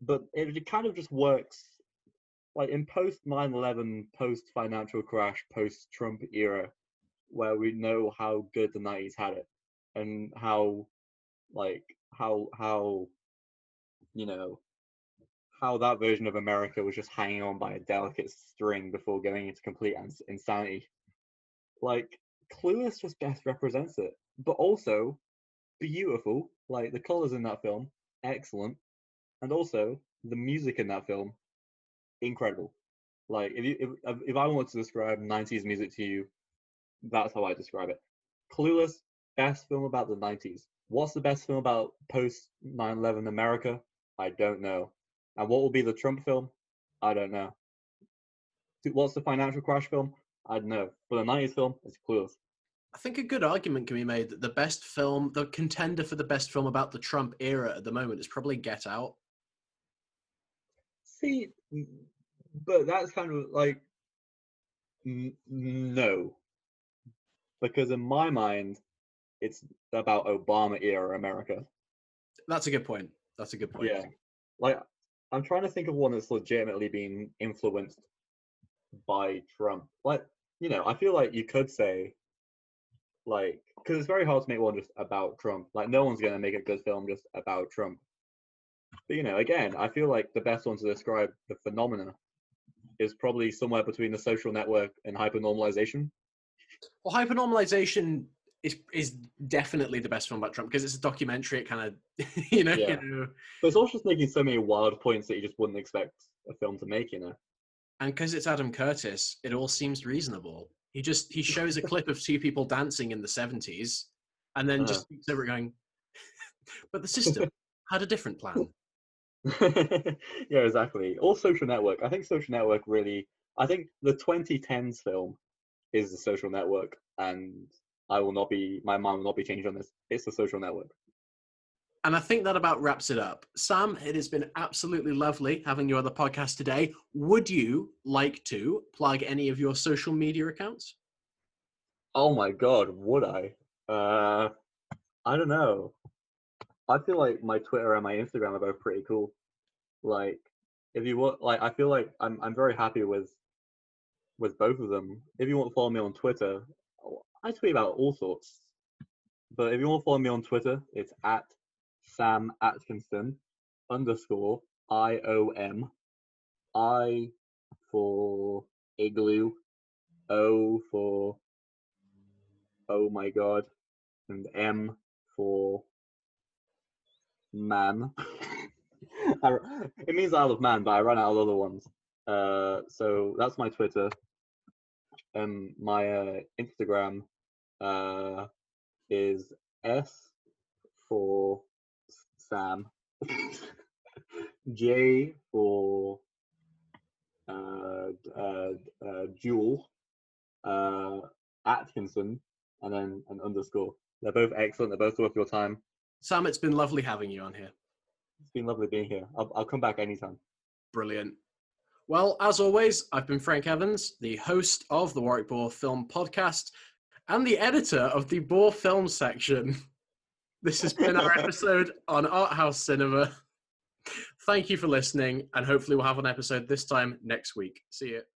But it, it kind of just works like in post 9-11, post financial crash, post Trump era, where we know how good the 90s had it and how like how how you know how that version of America was just hanging on by a delicate string before going into complete ins- insanity. Like Clueless just best represents it, but also beautiful. Like the colors in that film, excellent, and also the music in that film, incredible. Like if you if if I wanted to describe '90s music to you, that's how I describe it. Clueless, best film about the '90s. What's the best film about post 9/11 America? I don't know. And what will be the Trump film? I don't know. What's the financial crash film? I don't know. But the 90s film is Clueless. I think a good argument can be made that the best film, the contender for the best film about the Trump era at the moment is probably Get Out. See, but that's kind of like n- no, because in my mind, it's about Obama era America. That's a good point. That's a good point. Yeah, like I'm trying to think of one that's legitimately been influenced by Trump. Like you know, I feel like you could say, like, because it's very hard to make one just about Trump. Like, no one's gonna make a good film just about Trump. But you know, again, I feel like the best one to describe the phenomena is probably somewhere between the social network and hypernormalization. Well, hypernormalization is is definitely the best film about Trump because it's a documentary. It kind of, you know, Yeah. you know, But it's also just making so many wild points that you just wouldn't expect a film to make, you know. and because it's Adam Curtis, it all seems reasonable. He just he shows a clip of two people dancing in the seventies, and then just Uh-huh. keeps over going. but the system had a different plan. yeah, exactly. Or Social Network. I think Social Network really. I think the 2010s film is the Social Network, and I will not be. My mind will not be changed on this. It's the Social Network. And I think that about wraps it up. Sam, it has been absolutely lovely having you on the podcast today. Would you like to plug any of your social media accounts? Oh my god, would I? Uh, I don't know. I feel like my Twitter and my Instagram are both pretty cool. Like, if you want, like, I feel like I'm I'm very happy with with both of them. If you want to follow me on Twitter, I tweet about all sorts. But if you want to follow me on Twitter, it's at Sam Atkinson underscore I O M I for igloo O for oh my god and M for man. I, it means Isle of Man, but I ran out of other ones. Uh, so that's my Twitter. Um, my uh, Instagram uh, is S for Sam, J for uh, uh, uh, Jewel, uh, Atkinson, and then an underscore. They're both excellent. They're both worth your time. Sam, it's been lovely having you on here. It's been lovely being here. I'll, I'll come back anytime. Brilliant. Well, as always, I've been Frank Evans, the host of the Warwick Boar Film Podcast and the editor of the Boar Film section. This has been our episode on Art House Cinema. Thank you for listening, and hopefully, we'll have an episode this time next week. See you.